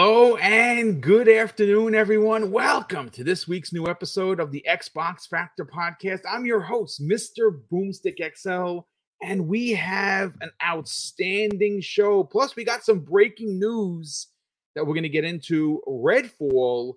Hello and good afternoon, everyone. Welcome to this week's new episode of the Xbox Factor podcast. I'm your host, Mr. Boomstick XL, and we have an outstanding show. Plus, we got some breaking news that we're going to get into. Redfall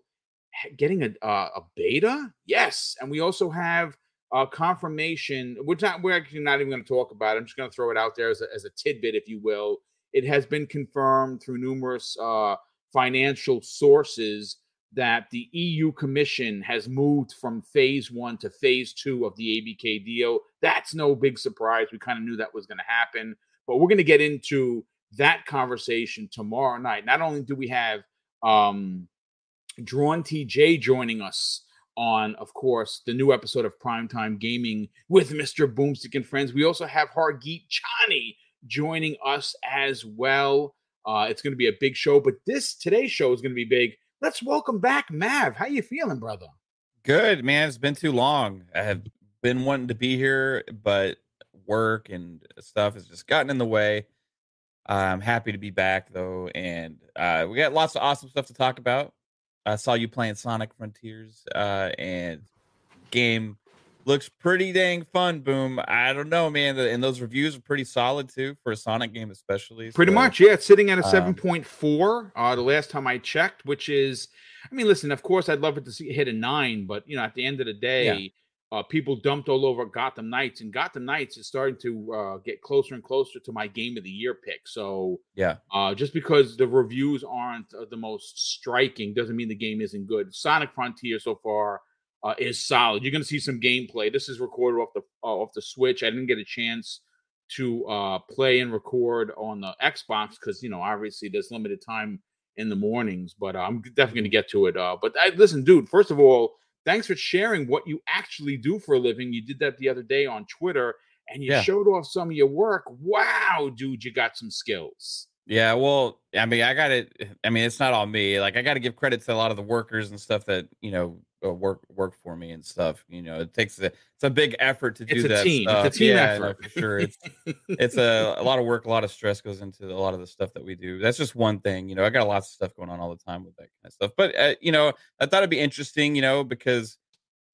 getting a, uh, a beta, yes, and we also have a confirmation. We're not. We're actually not even going to talk about it. I'm just going to throw it out there as a, as a tidbit, if you will. It has been confirmed through numerous. Uh, financial sources that the EU Commission has moved from phase one to phase two of the ABK deal. That's no big surprise. We kind of knew that was going to happen, but we're going to get into that conversation tomorrow night. Not only do we have um, Drawn TJ joining us on, of course, the new episode of Primetime Gaming with Mr. Boomstick and Friends, we also have Hargeet Chani joining us as well. Uh, it's going to be a big show, but this today's show is going to be big. Let's welcome back Mav. How you feeling, brother? Good, man. It's been too long. I have been wanting to be here, but work and stuff has just gotten in the way. I'm happy to be back though, and uh, we got lots of awesome stuff to talk about. I saw you playing Sonic Frontiers, uh, and game looks pretty dang fun. Boom. I don't know, man. And those reviews are pretty solid too for a Sonic game, especially. Pretty so, much, yeah. It's sitting at a um seven point four. Uh, the last time I checked, which is, I mean, listen. Of course, I'd love it to see hit a nine, but you know, at the end of the day. Yeah. Uh, people dumped all over Gotham Knights, and Gotham Knights is starting to uh, get closer and closer to my game of the year pick. So, yeah, uh, just because the reviews aren't uh, the most striking doesn't mean the game isn't good. Sonic Frontier so far uh, is solid. You're going to see some gameplay. This is recorded off the uh, off the Switch. I didn't get a chance to uh, play and record on the Xbox because you know obviously there's limited time in the mornings. But uh, I'm definitely going to get to it. Uh, but I, listen, dude. First of all, thanks for sharing what you actually do for a living. You did that the other day on Twitter, and you yeah. showed off some of your work. Wow, dude, you got some skills. Yeah, well, I mean, I got it. I mean, it's not all me. Like, I got to give credit to a lot of the workers and stuff that you know uh, work work for me and stuff. You know, it takes a it's a big effort to do it's that. Team. Stuff. It's a team yeah, effort no, for sure. It's it's a, a lot of work, a lot of stress goes into a lot of the stuff that we do. That's just one thing. You know, I got lots of stuff going on all the time with that kind of stuff. But uh, you know, I thought it'd be interesting. You know, because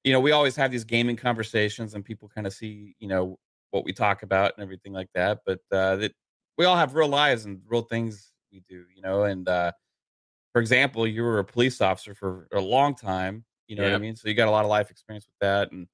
you know we always have these gaming conversations and people kind of see you know what we talk about and everything like that. But uh, that we all have real lives and real things we do. You know, and uh, for example, you were a police officer for a long time you know what I mean? So you got a lot of life experience with that, and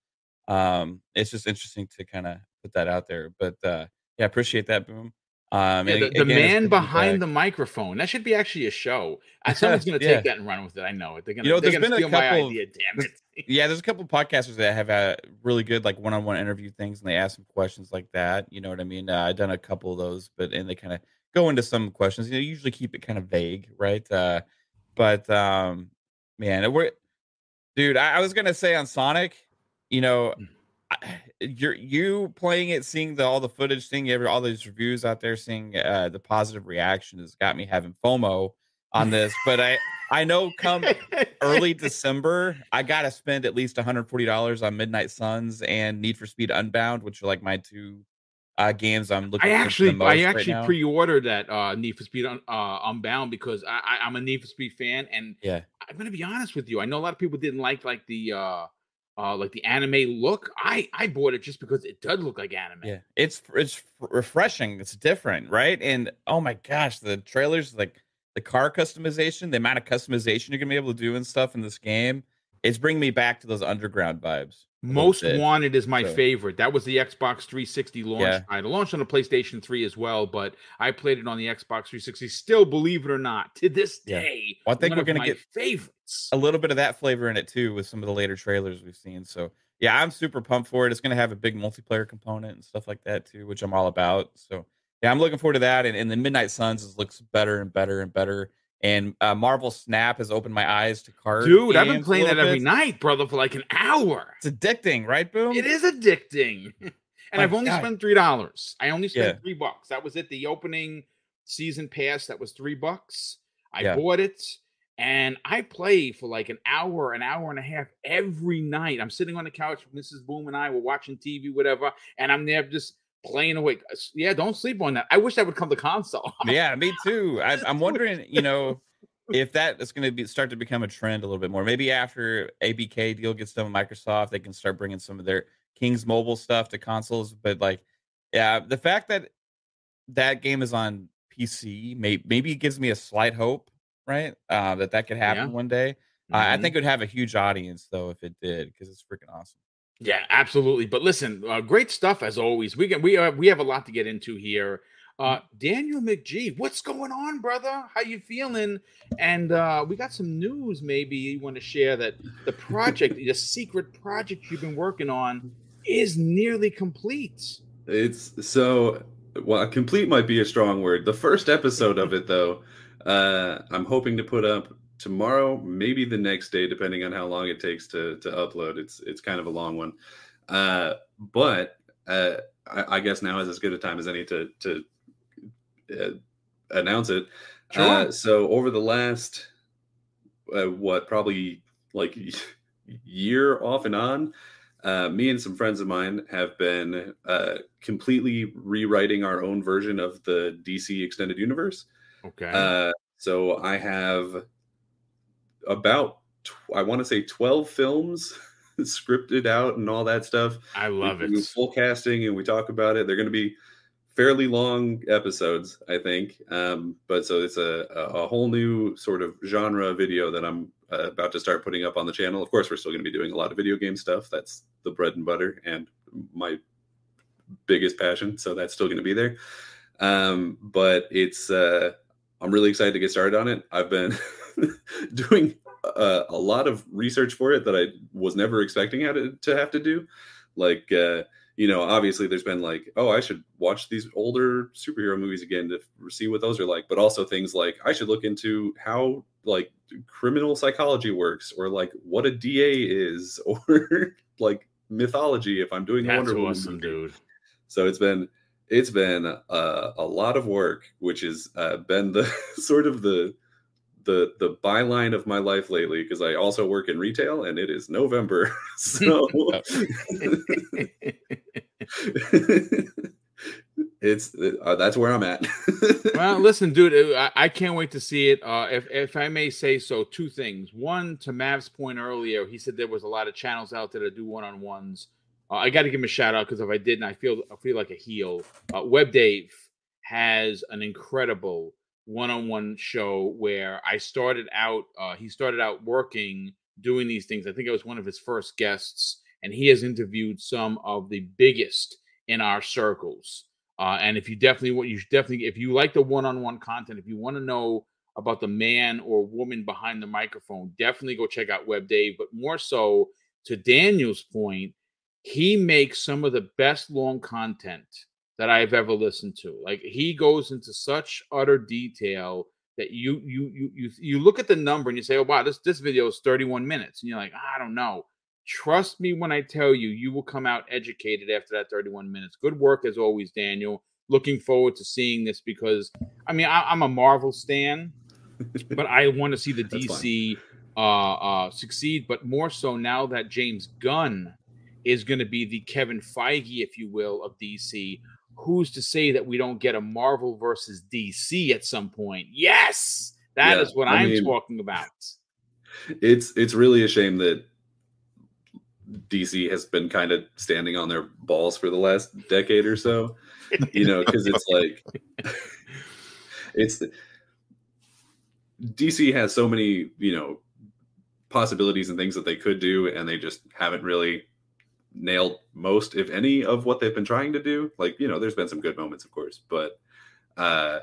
um, it's just interesting to kind of put that out there. But uh, yeah, appreciate that, boom. Um, yeah, the, the man behind the microphone. That should be actually a show. Someone's going to take yeah. that and run with it. I know it. They're going to. You know, there's been a couple. Idea, damn it. yeah, there's a couple podcasters that have uh, really good like one-on-one interview things, and they ask some questions like that. You know what I mean? Uh, I've done a couple of those, but and they kind of go into some questions. You know, usually keep it kind of vague, right? Uh, but um, man, we're dude. I, I was gonna say on Sonic, you know, mm. you're you playing it, seeing the all the footage, seeing every all these reviews out there, seeing uh, the positive reaction has got me having FOMO on this. but I I know come early December, I gotta spend at least 140 dollars on Midnight Suns and Need for Speed Unbound, which are like my two uh, games I'm looking. I actually, I actually right pre-ordered that uh, Need for Speed uh, Unbound because I, I, am a Need for Speed fan, and yeah, I'm gonna be honest with you. I know a lot of people didn't like like the uh, uh, like the anime look. I I bought it just because it does look like anime. Yeah, it's it's refreshing. It's different, right? And oh my gosh, the trailers, like the car customization, the amount of customization you're gonna be able to do and stuff in this game, it's bringing me back to those underground vibes. Most Wanted is my so. favorite. That was the Xbox 360 launch yeah. title. Launched on the PlayStation 3 as well, but I played it on the Xbox 360. Still, believe it or not, to this day, well, I think we're gonna get favorites. A little bit of that flavor in it too with some of the later trailers we've seen. So yeah, I'm super pumped for it. It's gonna have a big multiplayer component and stuff like that too, which I'm all about. So yeah, I'm looking forward to that. And, and the Midnight Suns looks better and better and better. And uh, Marvel Snap has opened my eyes to cards. Dude, I've been playing that every bit. night, brother, for like an hour. It's addicting, right, Boom? It is addicting. and my I've only God. spent three dollars. I only spent yeah. three bucks. That was it. The opening season pass that was three bucks. I yeah. bought it and I play for like an hour, an hour and a half every night. I'm sitting on the couch, Mrs. Boom and I were watching TV, whatever, and I'm there just playing away. Yeah, don't sleep on that. I wish that would come to console. yeah, me too. I, am wondering, you know, if that is going to be start to become a trend a little bit more, maybe after ABK deal gets done with Microsoft, they can start bringing some of their King's Mobile stuff to consoles. But like, yeah, the fact that that game is on PC may, maybe it gives me a slight hope, right? Uh, that that could happen yeah. one day. Mm-hmm. Uh, I think it would have a huge audience though if it did because it's freaking awesome. Yeah, absolutely. But listen, uh, great stuff as always. We can we uh, we have a lot to get into here. Uh, mm-hmm. Daniel McGee, what's going on, brother? How you feeling? And uh, we got some news. Maybe you want to share that the project, the secret project you've been working on, is nearly complete. It's so well. Complete might be a strong word. The first episode of it, though, uh, I'm hoping to put up tomorrow, maybe the next day, depending on how long it takes to to upload. It's it's kind of a long one, uh, but uh, I, I, guess now is as good a time as any to to uh, announce it. Sure. Uh, so over the last uh, what probably like year off and on, uh, me and some friends of mine have been uh, completely rewriting our own version of the DC extended universe. Okay. Uh, so I have about tw- I want to say twelve films scripted out and all that stuff. I love we, it. Full casting and we talk about it. They're going to be fairly long episodes, I think. Um, but so it's a, a whole new sort of genre video that I'm uh, about to start putting up on the channel. Of course, we're still going to be doing a lot of video game stuff. That's the bread and butter and my biggest passion. So that's still going to be there. Um, but it's, uh, I'm really excited to get started on it. I've been doing uh, a lot of research for it that I was never expecting to, to have to do. Like, uh, you know, obviously there's been like, oh, I should watch these older superhero movies again to see what those are like, but also things like I should look into how like criminal psychology works or like what a DA is or like mythology if I'm doing That's Wonder Woman awesome, dude. So it's been it's been uh, a lot of work, which has uh, been the sort of the the the byline of my life lately because I also work in retail and it is November. So it's uh, that's where I'm at. well, listen, dude, I, I, can't wait to see it. Uh, if if I may say so, two things. One, to Mav's point earlier, he said there was a lot of channels out there that do one on ones. Uh, I got to give him a shout out because if I didn't, I feel I feel like a heel. Uh, Web Dave has an incredible one-on-one show where I started out. Uh, he started out working doing these things. I think I was one of his first guests, and he has interviewed some of the biggest in our circles. Uh, and if you definitely want, you definitely, if you like the one-on-one content, if you want to know about the man or woman behind the microphone, definitely go check out Web Dave. But more so, to Daniel's point, he makes some of the best long content that I've ever listened to. Like he goes into such utter detail that you you you you you look at the number and you say, "Oh wow, this this video is 31 minutes," and you're like, "I don't know." Trust me when I tell you, you will come out educated after that 31 minutes. Good work as always, Daniel. Looking forward to seeing this because I mean I, am a Marvel stan, but I want to see the DC uh, uh, succeed. But more so now that James Gunn is going to be the Kevin Feige, if you will, of DC who's to say that we don't get a Marvel versus DC at some point? Yes, that yeah, is what I am talking about. It's it's really a shame that DC has been kind of standing on their balls for the last decade or so. You know, because it's like it's DC has so many, you know, possibilities and things that they could do, and they just haven't really nailed most, if any, of what they've been trying to do. Like, you know, there's been some good moments, of course, but uh,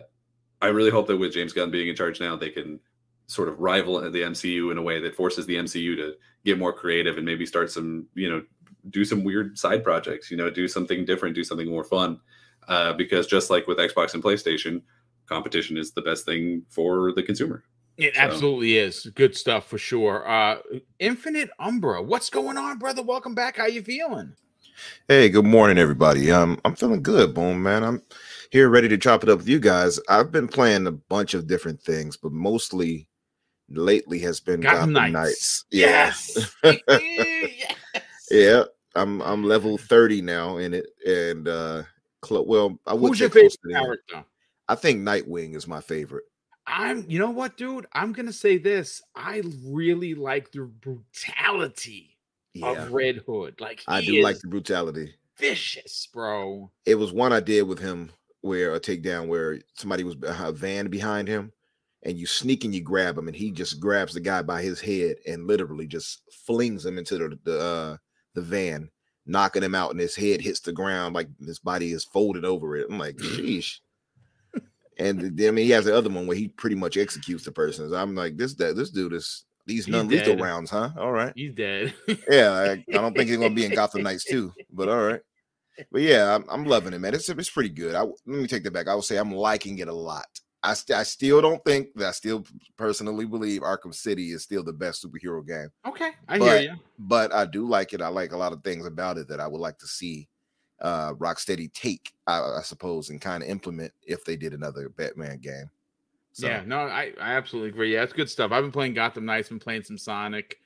I really hope that with James Gunn being in charge now, they can sort of rival the MCU in a way that forces the MCU to get more creative and maybe start some, you know, do some weird side projects, you know, do something different, do something more fun. Uh, because just like with Xbox and PlayStation, competition is the best thing for the consumer. It so. absolutely is. Good stuff for sure. Uh Infinite Umbra. What's going on, brother? Welcome back. How you feeling? Hey, good morning, everybody. Um, I'm feeling good, boom, man. I'm here ready to chop it up with you guys. I've been playing a bunch of different things, but mostly lately has been Gotham, Gotham Knights. Yes. yes. yeah. I'm I'm level 30 now in it. And uh well, I would Who's your favorite character? I think Nightwing is my favorite. I'm, you know what, dude? I'm gonna say this. I really like the brutality Yeah, of Red Hood. Like I do like the brutality. vicious, bro. It was one I did with him where a takedown where somebody was a van behind him, and you sneak and you grab him, and he just grabs the guy by his head and literally just flings him into the the, uh, the van, knocking him out, and his head hits the ground like his body is folded over it. I'm like, sheesh. And then I mean, he has the other one where he pretty much executes the person. I'm like, this that this dude is these non-lethal rounds, huh? All right. He's dead. Yeah, I, I don't think he's gonna be in Gotham Knights too, but all right. But yeah, I'm, I'm loving it, man. It's it's pretty good. I let me take that back. I would say I'm liking it a lot. I st- I still don't think that I still personally believe Arkham City is still the best superhero game, okay, I But- hear you. but I do like it. I like a lot of things about it that I would like to see uh Rocksteady take, I, I suppose, and kind of implement if they did another Batman game. So, Yeah, no, I, I absolutely agree. Yeah, it's good stuff. I've been playing Gotham Knights, been playing some Sonic.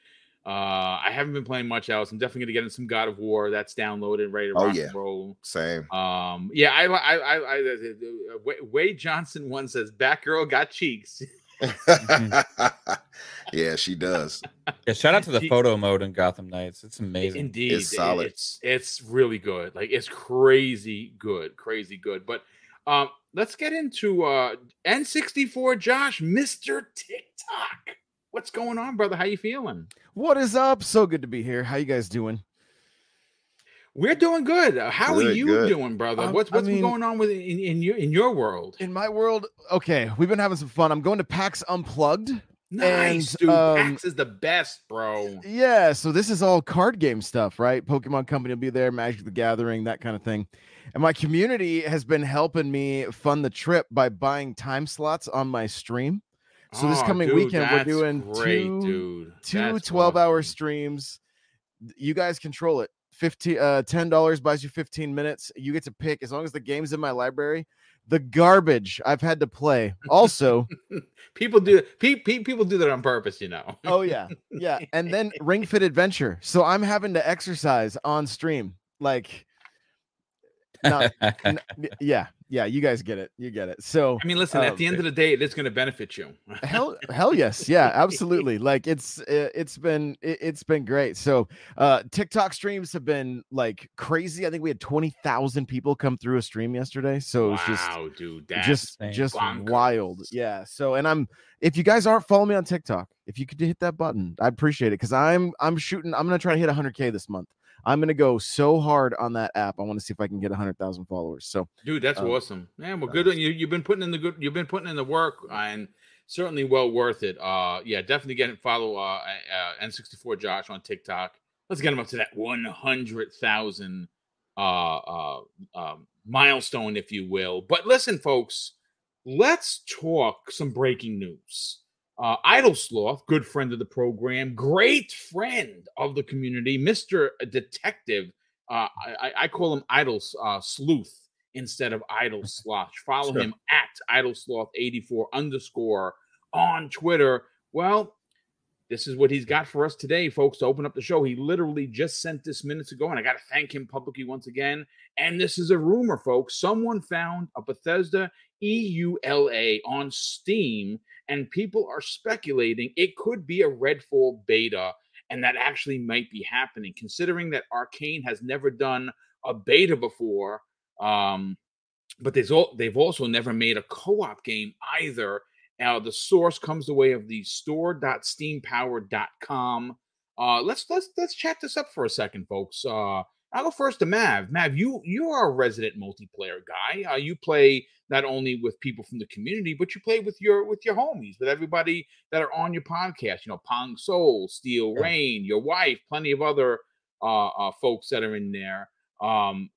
Uh, I haven't been playing much else. I'm definitely gonna get in some God of War. That's downloaded, ready to Oh, rock yeah. and roll. same. Um, yeah, I, I, I, I, uh, Wa- Wade Johnson one says, "Batgirl got cheeks." yeah, she does. Yeah, shout out to the He- photo mode in Gotham Knights. It's amazing. Indeed, It's solid. It's it's really good. Like it's crazy good, crazy good. But um, let's get into uh N64. Josh, Mister TikTok. What's going on, brother? How you feeling? What is up? So good to be here. How you guys doing? We're doing good. Uh, How are Good, you good. doing, brother? Um, what's I what's been mean- going on with in, in your in your world? In my world, okay, we've been having some fun. I'm going to PAX Unplugged. Nice, and, dude. um, PAX is the best, bro. Yeah, so this is all card game stuff, right? Pokemon Company will be there, Magic the Gathering, that kind of thing. And my community has been helping me fund the trip by buying time slots on my stream. So this Oh, coming dude, weekend, we're doing great, two- dude. two That's 12 hour streams. You guys control it. 15 uh $10 buys you 15 minutes. You get to pick as long as the game's in my library. The garbage I've had to play. Also, People do pe- pe- people do that on purpose, you know. oh yeah. Yeah. And then Ring Fit Adventure. So I'm having to exercise on stream. Like not, n- yeah, yeah, you guys get it. You get it. So I mean, listen. at um, the end of the day, it is going to benefit you. hell hell yes yeah absolutely like it's it, it's been it, it's been great so uh tiktok streams have been like crazy i think we had 20,000 people come through a stream yesterday so was just dude. Just insane. just bonkers. wild yeah so and i'm if you guys aren't following me on tiktok if you could hit that button i appreciate it because i'm i'm shooting i'm gonna try to hit 100k this month i'm gonna go so hard on that app i want to see if i can get 100000 followers so dude. That's um, awesome. Man, well, good. on You you've been putting in the good. You've been putting in the work, and certainly well worth it. Uh, yeah, definitely get and follow uh, uh N64 Josh on TikTok. Let's get him up to that one hundred thousand uh uh um, milestone, if you will. But listen, folks, let's talk some breaking news. Uh, Idle Sloth, good friend of the program, great friend of the community, Mister Detective. Uh, I, I- call him Idle uh, Sleuth instead of Idle Sloth. Follow Sure. him at Idle Sloth 84 underscore on Twitter. Well, this is what he's got for us today, folks, to open up the show. He literally just sent this minutes ago, and I got to thank him publicly once again. And this is a rumor, folks. Someone found a Bethesda EULA on Steam, and people are speculating it could be a Redfall beta, and that actually might be happening, considering that Arkane has never done a beta before. Um, but they've also never made a co-op game either. Now the source comes the way of the store.steampowered.com. Uh, let's let's let's chat this up for a second, folks. Uh, I'll go first to Mav. Mav, you you are a resident multiplayer guy. Uh, you play not only with people from the community, but you play with your with your homies, with everybody that are on your podcast. You know, Pong Soul, Steel Yeah. Rain, your wife, plenty of other uh, uh, folks that are in there. Um,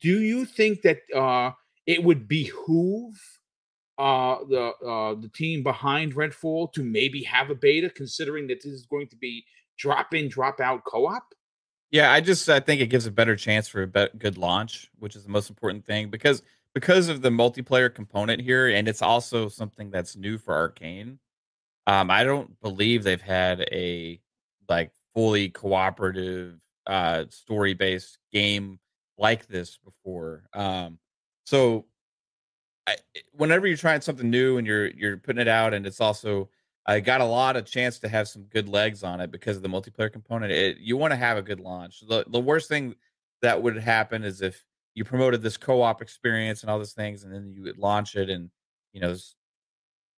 do you think that uh, it would behoove uh, the uh, the team behind Redfall to maybe have a beta, considering that this is going to be drop in, drop out co-op? Yeah, I just I think it gives a better chance for a bet good launch, which is the most important thing because because of the multiplayer component here, and it's also something that's new for Arkane. Um, I don't believe they've had a like fully cooperative uh story based game like this before. Um, so I, whenever you're trying something new and you're you're putting it out, and it's also I got a lot of chance to have some good legs on it because of the multiplayer component. It, you want to have a good launch. The the worst thing that would happen is if you promoted this co-op experience and all these things, and then you would launch it and you know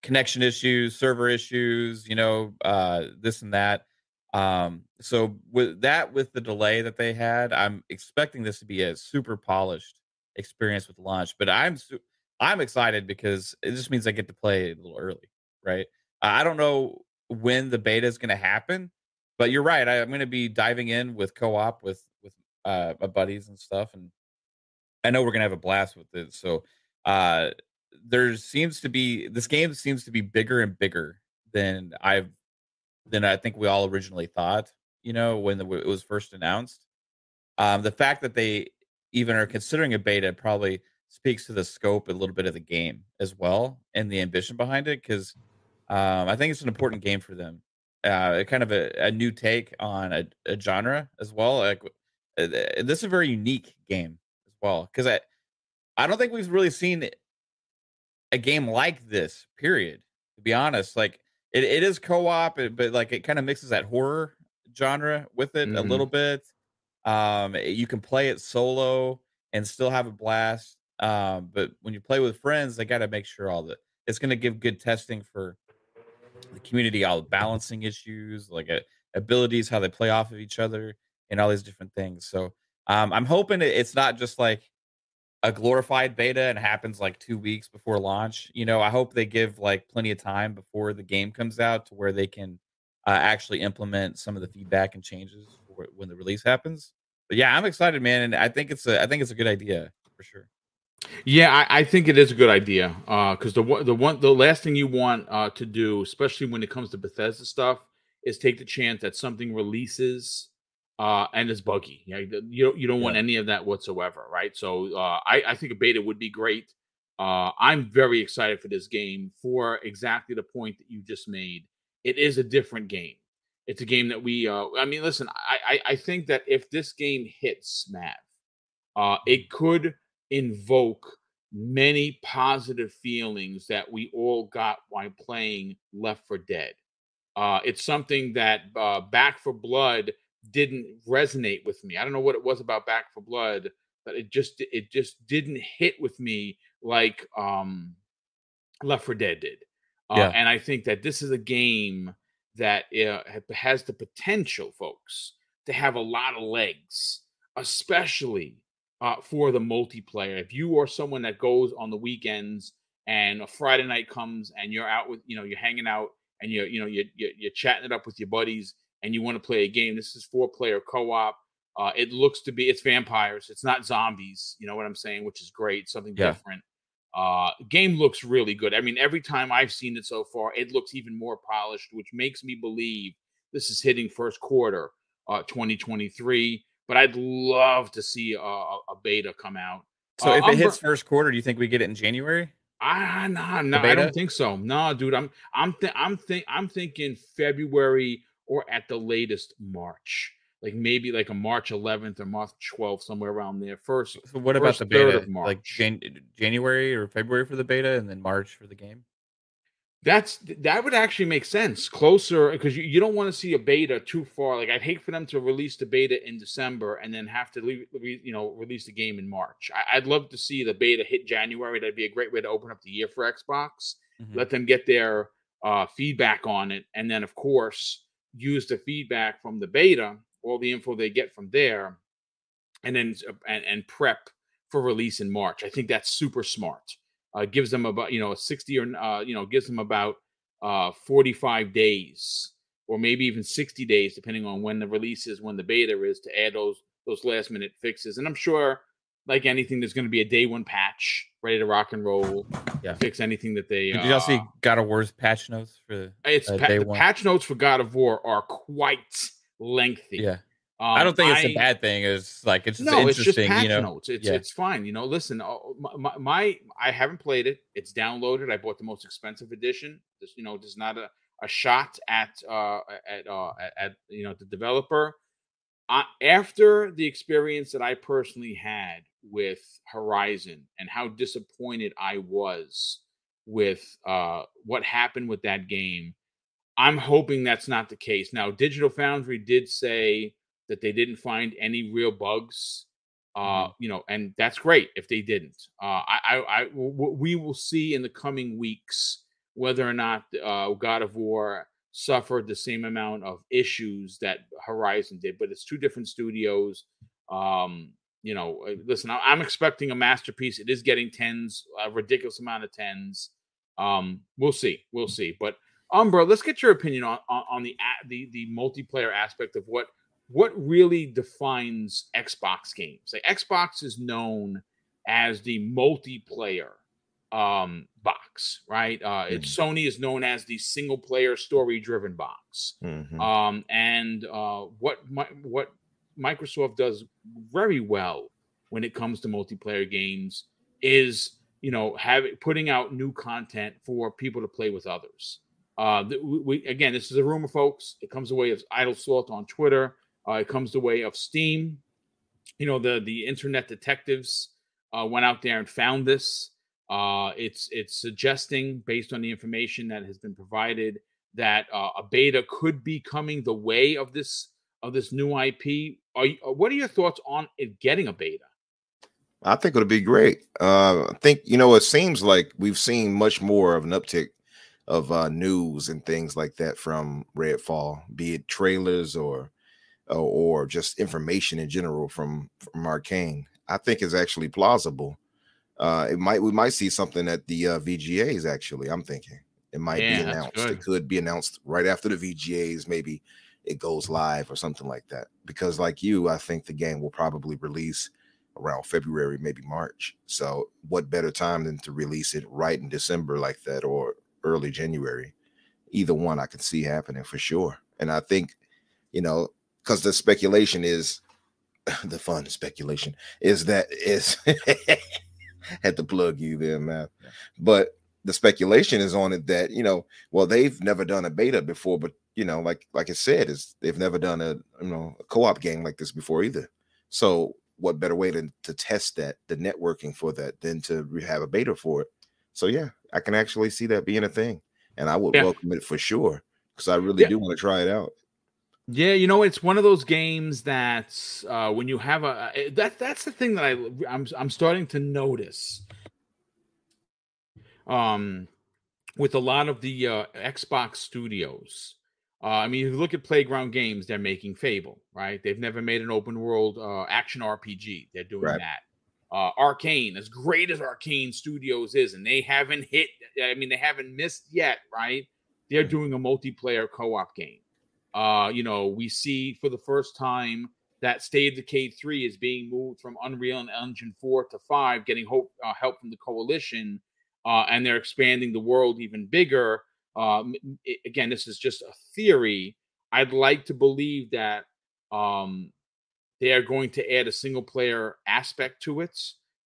connection issues, server issues, you know, uh, this and that. Um, so with that, with the delay that they had, I'm expecting this to be a super polished experience with launch. But I'm su- I'm excited because it just means I get to play a little early, right? I don't know when the beta is going to happen, but you're right. I, am going to be diving in with co-op with with uh, my buddies and stuff, and I know we're going to have a blast with it. So uh, there seems to be this game seems to be bigger and bigger than I've than I think we all originally thought. You know, when the, it was first announced, um, the fact that they even are considering a beta probably speaks to the scope a little bit of the game as well and the ambition behind it because um, I think it's an important game for them. Uh, kind of a, a new take on a, a genre as well. Like uh, this is a very unique game as well because I I don't think we've really seen a game like this. Period. To be honest, like it, it is co-op, but like it kind of mixes that horror genre with it mm-hmm. a little bit. Um, you can play it solo and still have a blast. Um, but when you play with friends, they got to make sure all the it's going to give good testing for the community, all the balancing issues, like uh, abilities, how they play off of each other, and all these different things. So um, I'm hoping it's not just like a glorified beta and happens like two weeks before launch. You know, I hope they give like plenty of time before the game comes out to where they can uh, actually implement some of the feedback and changes when the release happens. But yeah, I'm excited, man, and I think it's a I think it's a good idea for sure. Yeah, I, I, think it is a good idea because uh, the the one the last thing you want uh, to do, especially when it comes to Bethesda stuff, is take the chance that something releases uh, and it's buggy. You, know, you don't you don't yeah. want any of that whatsoever, right? So uh, I I think a beta would be great. Uh, I'm very excited for this game for exactly the point that you just made. It is a different game. It's a game that we. Uh, I mean, listen. I, I I think that if this game hits Mav, uh, it could invoke many positive feelings that we all got while playing Left 4 Dead. Uh, it's something that uh, Back 4 Blood didn't resonate with me. I don't know what it was about Back 4 Blood, but it just it just didn't hit with me like um, Left 4 Dead did. Uh, yeah. And I think that this is a game that uh, has the potential, folks, to have a lot of legs, especially uh, for the multiplayer. If you are someone that goes on the weekends and a Friday night comes and you're out with, you know, you're hanging out and you're, you know, you're, you're, you're chatting it up with your buddies and you want to play a game, this is four player co op. Uh, it looks to be it's vampires. It's not zombies. You know what I'm saying, which is great. Something yeah. different. Uh, game looks really good. I mean, every time I've seen it so far, it looks even more polished, which makes me believe this is hitting first quarter uh, 2023 but I'd love to see a, a beta come out. So uh, if it hits first quarter, do you think we get it in January? Ah, no, no, I don't think so. No, dude, I'm, I'm, th- I'm, think, I'm thinking February or at the latest March, like maybe like a March 11th or March 12th, somewhere around there. First, so what about the beta? Like Jan- January or February for the beta, and then March for the game. That's that would actually make sense closer because you, you don't want to see a beta too far. Like I'd hate for them to release the beta in December and then have to leave, you know release the game in March. I, would love to see the beta hit January. That'd be a great way to open up the year for Xbox. Mm-hmm. Let them get their uh, feedback on it, and then of course use the feedback from the beta, all the info they get from there, and then and, and prep for release in March. I think that's super smart uh, gives them about you know 60 or uh, you know gives them about uh, 45 days or maybe even 60 days depending on when the release is when the beta is to add those those last minute fixes. And i'm sure like anything there's going to be a day one patch ready to rock and roll yeah. fix anything that they did y'all see uh, god of war's patch notes for it's uh, pa- the one? patch notes for god of war are quite lengthy. Yeah um, I don't think it's I, a bad thing. It's like it's no, it's just patch you know? notes. It's yeah. it's fine. You know, listen, uh, my, my, I haven't played it. It's downloaded. I bought the most expensive edition. This you know, there's not a, a shot at uh at uh at, you know the developer. Uh, after the experience that I personally had with Horizon and how disappointed I was with uh, what happened with that game. I'm hoping that's not the case. Now, Digital Foundry did say that they didn't find any real bugs. Uh, Mm-hmm. you know, and that's great if they didn't. Uh, I, I, I w- we will see in the coming weeks whether or not uh, God of War suffered the same amount of issues that Horizon did, but it's two different studios. Um, you know, uh, listen, I- I'm expecting a masterpiece. It is getting tens, a ridiculous amount of tens. Um, we'll see, we'll see. But Umbra, let's get your opinion on on, on the the the multiplayer aspect of what what really defines Xbox games. Like Xbox is known as the multiplayer um box, right? Uh it's Sony is known as the single player story driven box. Mhm. Um and uh what my, what Microsoft does very well when it comes to multiplayer games is you know having putting out new content for people to play with others. Uh, we, we again, this is a rumor, folks. It comes the way of Idle Sloth on Twitter. Uh, it comes the way of Steam. You know, the the internet detectives uh, went out there and found this. Uh, it's it's suggesting, based on the information that has been provided, that uh, a beta could be coming the way of this of this new IP. Are you, what are your thoughts on it getting a beta? I think it'll be great. Uh, I think you know it seems like we've seen much more of an uptick of uh, news and things like that from Redfall, be it trailers or or, or just information in general from from Arkane. I think is actually plausible. Uh, it might we might see something at the uh, VGAs. Actually, I'm thinking it might Yeah, be announced. It could be announced right after the VGAs. Maybe it goes live or something like that. Because like you, I think the game will probably release around February, maybe March. So what better time than to release it right in December like that or early January? Either one I can see happening for sure. And I think, you know, because the speculation is the fun speculation is that is had to plug you there, man. But the speculation is on it that you know, well, they've never done a beta before, but you know, like like I said, is they've never done a you know a co-op game like this before either. So what better way to, to test that the networking for that than to have a beta for it? So yeah, I can actually see that being a thing, and I would Yeah. welcome it for sure because I really Yeah. do want to try it out. Yeah, you know, it's one of those games that uh, when you have a eh, that that's the thing that I I'm I'm starting to notice. Um, with a lot of the uh, Xbox studios, uh, I mean, if you look at Playground Games, they're making Fable, right? They've never made an open world uh, action RPG. They're doing Right. that. Uh, Arkane, as great as Arkane Studios is, and they haven't hit. I mean, they haven't missed yet, right? They're doing a multiplayer co-op game. Uh, you know, we see for the first time that State of Decay 3 is being moved from Unreal Engine 4 to 5, getting hope, uh, help from the coalition, uh, and they're expanding the world even bigger. Um, i- again, this is just a theory. I'd like to believe that um, they are going to add a single player aspect to it,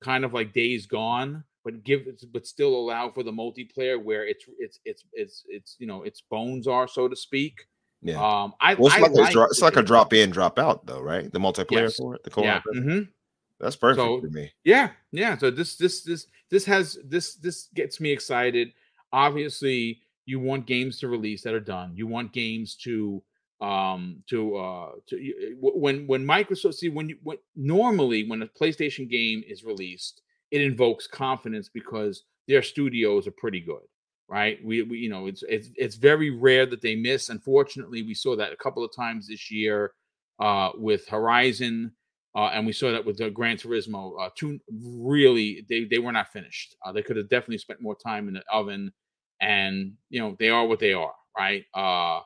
kind of like Days Gone, but give it, but still allow for the multiplayer where it's it's it's it's it's you know its bones are, so to speak. Yeah. Um, I, Well, it's I like, a like dro- it's like a drop in, drop out, though, right? The multiplayer Yes. for it, the co-op. Yeah. mhm. That's perfect So- for me. Yeah, yeah. So this this this this has this this gets me excited. Obviously, you want games to release that are done. You want games to um to uh to when when Microsoft see when you when normally when a PlayStation game is released, it invokes confidence because their studios are pretty good, right? We, we you know it's it's it's very rare that they miss. Unfortunately, we saw that a couple of times this year uh with Horizon uh, and we saw that with the Gran Turismo. Uh, two really, they they were not finished. Uh, they could have definitely spent more time in the oven, and you know they are what they are, right? Uh,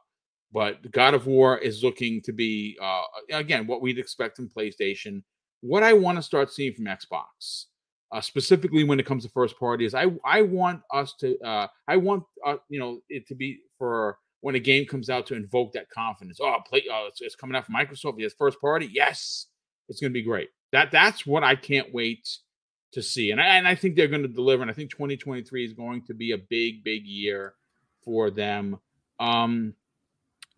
but God of War is looking to be uh, again what we'd expect from PlayStation. What I want to start seeing from Xbox, uh, specifically when it comes to first party, is I I want us to uh, I want uh, you know it to be for when a game comes out to invoke that confidence. Oh, play, uh, it's, it's coming out from Microsoft. It's first party. Yes, it's going to be great. That that's what I can't wait to see, and I, and I think they're going to deliver. And I think 2023 is going to be a big big year for them. Um,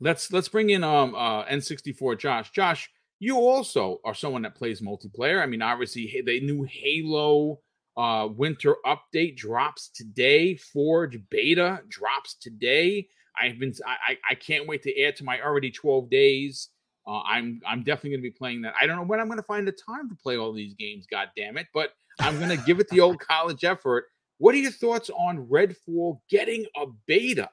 let's let's bring in um uh N64 Josh. Josh, you also are someone that plays multiplayer. I mean, obviously, the new Halo uh, winter update drops today. Forge beta drops today. I've been I I can't wait to add to my already 12 days. Uh, I'm I'm definitely going to be playing that. I don't know when I'm going to find the time to play all these games. God damn it! But I'm going to give it the old college effort. What are your thoughts on Redfall getting a beta?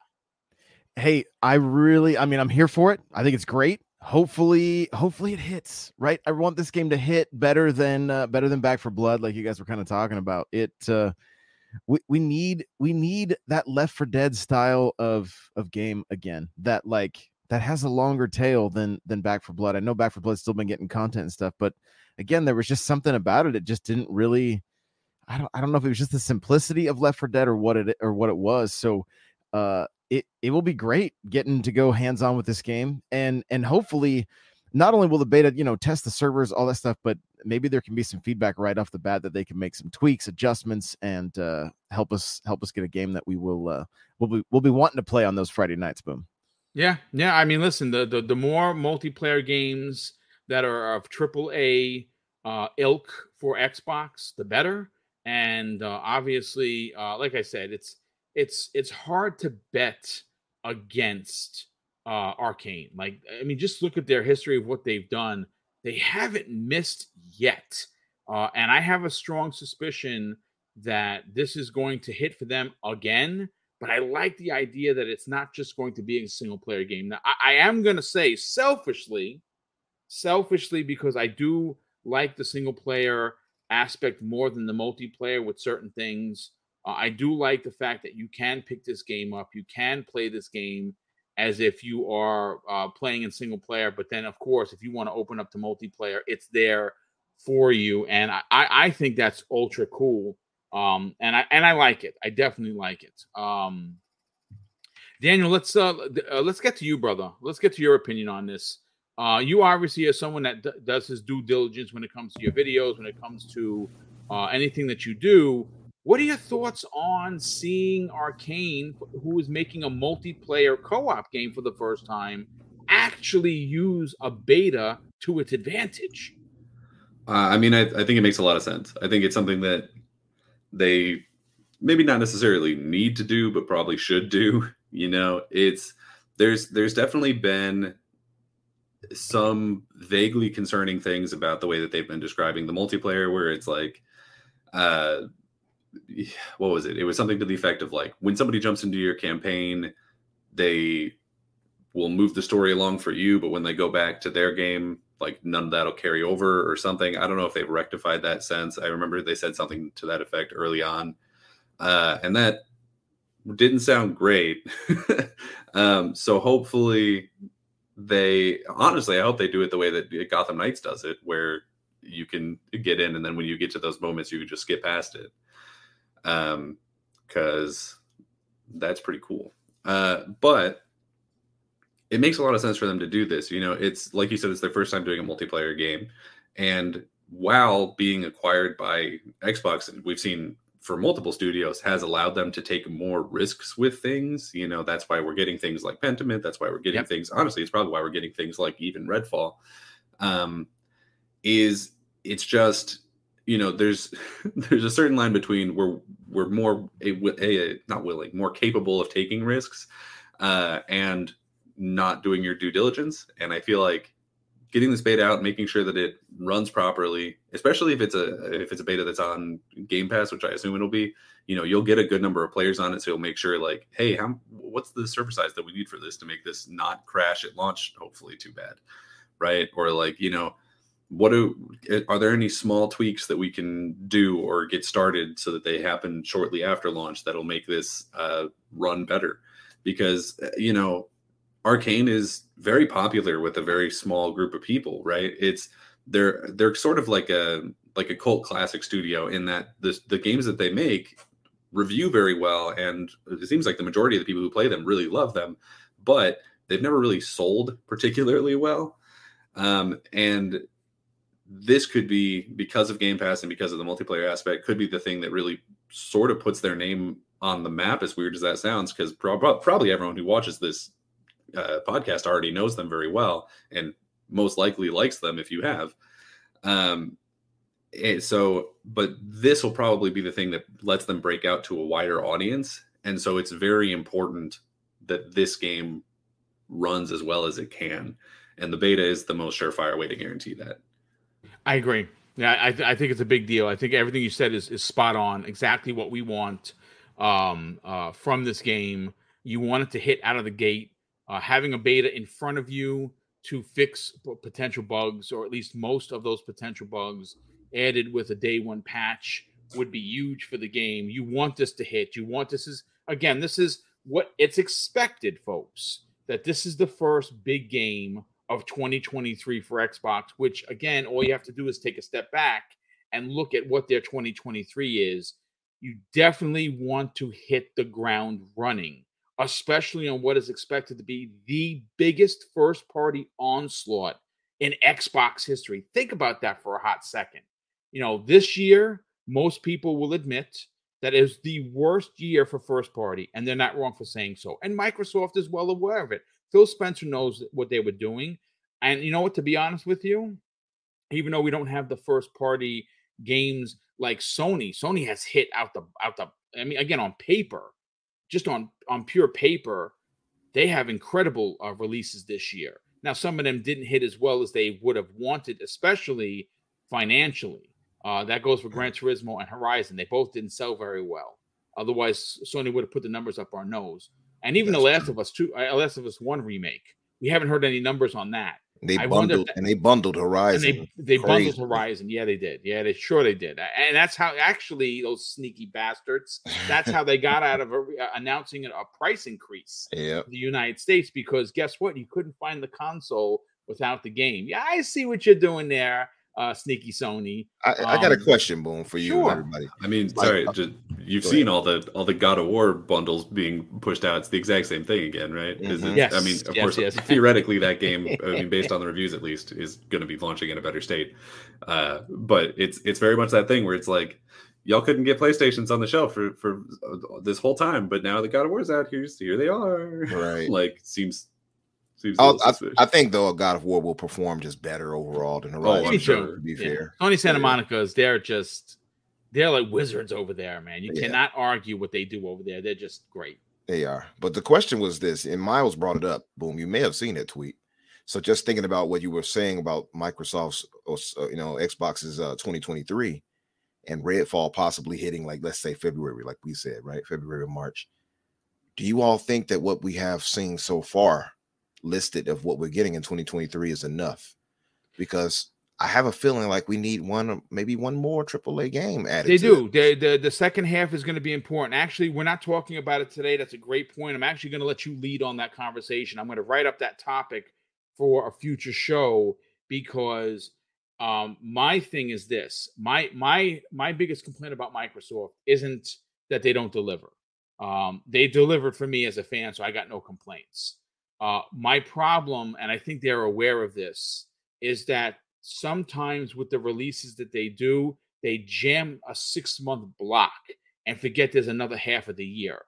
Hey, I really, I mean, I'm here for it. I think it's great. Hopefully, hopefully it hits. Right, I want this game to hit better than uh, better than Back 4 Blood, like you guys were kind of talking about. It. Uh, we, we need we need that Left 4 Dead style of of game again. That like that has a longer tail than than Back 4 Blood. I know Back 4 Blood's still been getting content and stuff, but again, there was just something about it. It just didn't really. I don't. I don't know if it was just the simplicity of Left 4 Dead or what it or what it was. So, uh, it it will be great getting to go hands on with this game, and and hopefully, not only will the beta you know test the servers, all that stuff, but maybe there can be some feedback right off the bat that they can make some tweaks, adjustments, and uh, help us help us get a game that we will uh, we'll be we'll be wanting to play on those Friday nights. Boom. Yeah, yeah. I mean, listen, the the, the more multiplayer games that are of AAA uh, ilk for Xbox, the better. And uh, obviously, uh, like I said, it's it's it's hard to bet against uh, Arkane. Like, I mean, just look at their history of what they've done. They haven't missed yet, uh, and I have a strong suspicion that this is going to hit for them again. But I like the idea that it's not just going to be a single player game. Now, I, I am going to say selfishly, selfishly, because I do like the single player aspect more than the multiplayer with certain things. Uh, I do like the fact that you can pick this game up, you can play this game as if you are uh, playing in single player. But then, of course, if you want to open up to multiplayer, it's there for you, and I, I think that's ultra cool. Um, and I and I like it. I definitely like it. Um, Daniel, let's uh, uh let's get to you, brother. Let's get to your opinion on this. Uh, you obviously are someone that d- does his due diligence when it comes to your videos, when it comes to uh, anything that you do. What are your thoughts on seeing Arkane, who is making a multiplayer co-op game for the first time, actually use a beta to its advantage? Uh, I mean, I, I think it makes a lot of sense. I think it's something that they maybe not necessarily need to do, but probably should do. You know, it's there's there's definitely been some vaguely concerning things about the way that they've been describing the multiplayer, where it's like, uh, what was it? It was something to the effect of like when somebody jumps into your campaign, they will move the story along for you, but when they go back to their game, like none of that'll carry over or something. I don't know if they've rectified that sense. I remember they said something to that effect early on. Uh, and that didn't sound great. um, so hopefully they honestly, I hope they do it the way that Gotham Knights does it, where you can get in and then when you get to those moments, you can just skip past it. Um, because that's pretty cool. Uh, but it makes a lot of sense for them to do this. You know, it's like you said, it's their first time doing a multiplayer game, and while being acquired by Xbox, we've seen for multiple studios has allowed them to take more risks with things. You know, that's why we're getting things like Pentiment. That's why we're getting yep. things. Honestly, it's probably why we're getting things like even Redfall. Um, is it's just you know there's there's a certain line between we're we're more a, a, a not willing, more capable of taking risks, uh, and not doing your due diligence. And I feel like getting this beta out, making sure that it runs properly, especially if it's a if it's a beta that's on Game Pass, which I assume it'll be, you know, you'll get a good number of players on it, so you'll make sure like, hey, how what's the server size that we need for this to make this not crash at launch? Hopefully, too bad, right? Or like, you know, what do are there any small tweaks that we can do or get started so that they happen shortly after launch that'll make this uh, run better? Because you know Arkane is very popular with a very small group of people, right? It's they're they're sort of like a like a cult classic studio in that the the games that they make review very well, and it seems like the majority of the people who play them really love them, but they've never really sold particularly well. Um, and this could be because of Game Pass and because of the multiplayer aspect, could be the thing that really sort of puts their name on the map. As weird as that sounds, because pro- probably everyone who watches this uh, podcast already knows them very well and most likely likes them if you have. Um, and so, but this will probably be the thing that lets them break out to a wider audience. And so it's very important that this game runs as well as it can. And the beta is the most surefire way to guarantee that. I agree. Yeah, I, I think it's a big deal. I think everything you said is, is spot on. Exactly what we want um, uh, from this game. You want it to hit out of the gate. Uh, having a beta in front of you to fix p- potential bugs, or at least most of those potential bugs, added with a day one patch would be huge for the game. You want this to hit. You want this is again, this is what it's expected, folks, that this is the first big game of 2023 for Xbox, which again, all you have to do is take a step back and look at what their 2023 is. You definitely want to hit the ground running, especially on what is expected to be the biggest first party onslaught in Xbox history. Think about that for a hot second. You know, this year, most people will admit that is the worst year for first party, and they're not wrong for saying so. And Microsoft is well aware of it. Phil Spencer knows what they were doing. And you know what, to be honest with you, even though we don't have the first party games like Sony, Sony has hit out the out the I mean again on paper, just on on pure paper, they have incredible uh, releases this year. Now some of them didn't hit as well as they would have wanted, especially financially. Uh, that goes for Gran Turismo and Horizon. They both didn't sell very well. Otherwise, Sony would have put the numbers up our nose. And even That's The Last true. of Us Two, uh, Last of Us One remake, we haven't heard any numbers on that. They I bundled if- and they bundled Horizon. they they bundled. Horizon. Yeah, they did. Yeah, they sure they did. And that's how actually those sneaky bastards. That's how they got out of a, uh, announcing a price increase yeah. for the United States because guess what? You couldn't find the console without the game. Yeah, I see what you're doing there, uh, sneaky Sony. I, I got a Um, question, Boom, for you, sure. everybody. I mean, sorry, uh, just, you've go seen all the all the God of War bundles being pushed out. It's the exact same thing again, right? 'Cause Mhm. it's- I mean, of yes, course, yes. theoretically, that game, I mean, based on the reviews at least, is going to be launching in a better state. Uh, but it's it's very much that thing where it's like y'all couldn't get PlayStations on the shelf for for uh, this whole time, but now the God of War's out. Here's here they are. Right. like seems seems. a I'll, little I. I think though, God of War will perform just better overall than Horizon. I'm Me sure. To be Yeah. fair, Sony Santa Yeah. Monica's they're just they're like wizards over there, man. You Yeah. cannot argue what they do over there. They're just great. they are. But the question was this, and Miles brought it up. Boom, you may have seen that tweet. So just thinking about what you were saying about Microsoft's, uh, you know, Xbox's uh, 2023 and Redfall possibly hitting like let's say February, like we said, right? February or March. Do you all think that what we have seen so far listed of what we're getting in 2023 is enough? Because I have a feeling like we need one, maybe one more AAA game added. They to do. it. They, the the second half is going to be important. Actually, we're not talking about it today. That's a great point. I'm actually going to let you lead on that conversation. I'm going to write up that topic for a future show because um, my thing is this. My my my biggest complaint about Microsoft isn't that they don't deliver. Um, they delivered for me as a fan, so I got no complaints. Uh, my problem, and I think they're aware of this, is that sometimes with the releases that they do, they jam a six month block and forget there's another half of the year.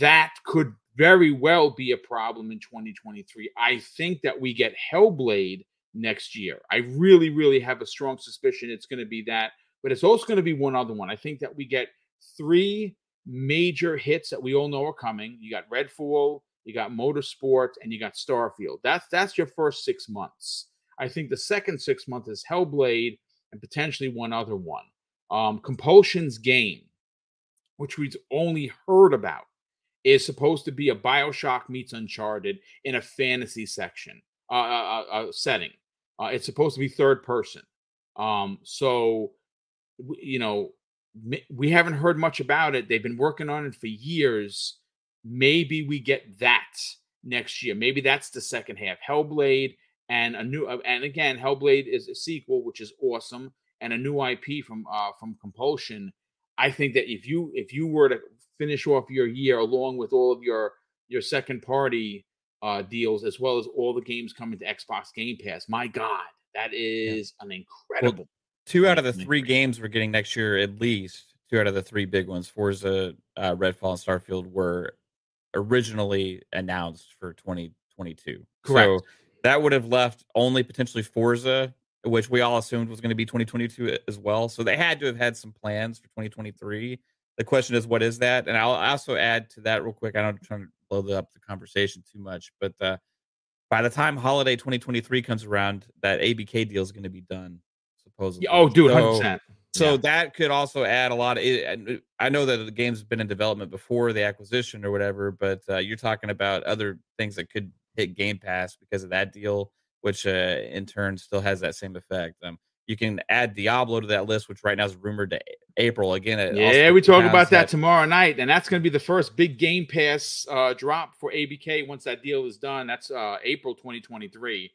That could very well be a problem in 2023. I think that we get Hellblade next year. I really, really have a strong suspicion it's going to be that, but it's also going to be one other one. I think that we get three major hits that we all know are coming. You got Redfall, you got Motorsport, and you got Starfield. That's that's your first six months. I think the second six months is Hellblade and potentially one other one. Um, Compulsion's game, which we've only heard about, is supposed to be a Bioshock meets Uncharted in a fantasy section, uh, uh, uh, setting. Uh, it's supposed to be third person. Um, so, you know, we haven't heard much about it. They've been working on it for years. Maybe we get that next year. Maybe that's the second half. Hellblade and a new uh, and again hellblade is a sequel which is awesome and a new ip from uh from compulsion i think that if you if you were to finish off your year along with all of your your second party uh deals as well as all the games coming to xbox game pass my god that is an incredible Two out of the three games we're getting next year, at least two out of the three big ones, Forza, uh, Redfall, and Starfield, were originally announced for 2022. So Correct. that would have left only potentially Forza, which we all assumed was going to be 2022 as well. So they had to have had some plans for 2023. The question is, what is that? And I'll also add to that real quick. I don't try to blow up the conversation too much, but uh, by the time holiday 2023 comes around, that ABK deal is going to be done, supposedly. Oh, dude, 100%. so Yeah. that could also add a lot of. It, I know that the game's been in development before the acquisition or whatever, but uh, you're talking about other things that could hit Game Pass because of that deal, which uh, in turn still has that same effect. Um, you can add Diablo to that list, which right now is rumored to April. Again, Yeah, we talk about that tomorrow night, and that's going to be the first big Game Pass uh, drop for ABK once that deal is done. That's uh, April 2023.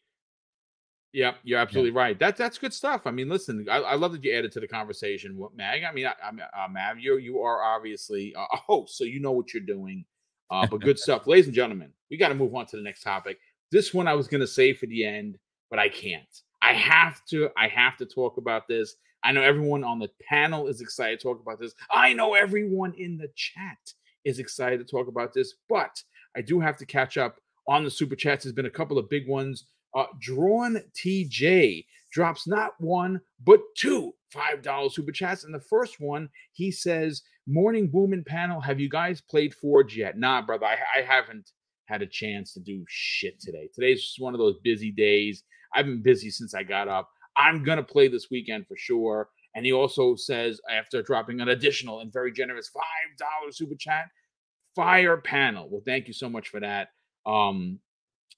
Yep, you're absolutely right. That's that's good stuff. I mean, listen, I, I love that you added to the conversation, what Mag. I mean, I, I'm uh, Mav, you you are obviously a host, so you know what you're doing. Uh, but good stuff, ladies and gentlemen. We got to move on to the next topic. This one I was going to say for the end, but I can't. I have to. I have to talk about this. I know everyone on the panel is excited to talk about this. I know everyone in the chat is excited to talk about this, but I do have to catch up on the super chats. There's been a couple of big ones. Uh, Drawn TJ drops not one, but two $5 super chats. And the first one, he says, Morning Booming panel, have you guys played Forge yet? Nah, brother, I, I haven't had a chance to do shit today. Today's just one of those busy days. I've been busy since I got up. I'm going to play this weekend for sure. And he also says, after dropping an additional and very generous $5 super chat, fire panel. Well, thank you so much for that. Um,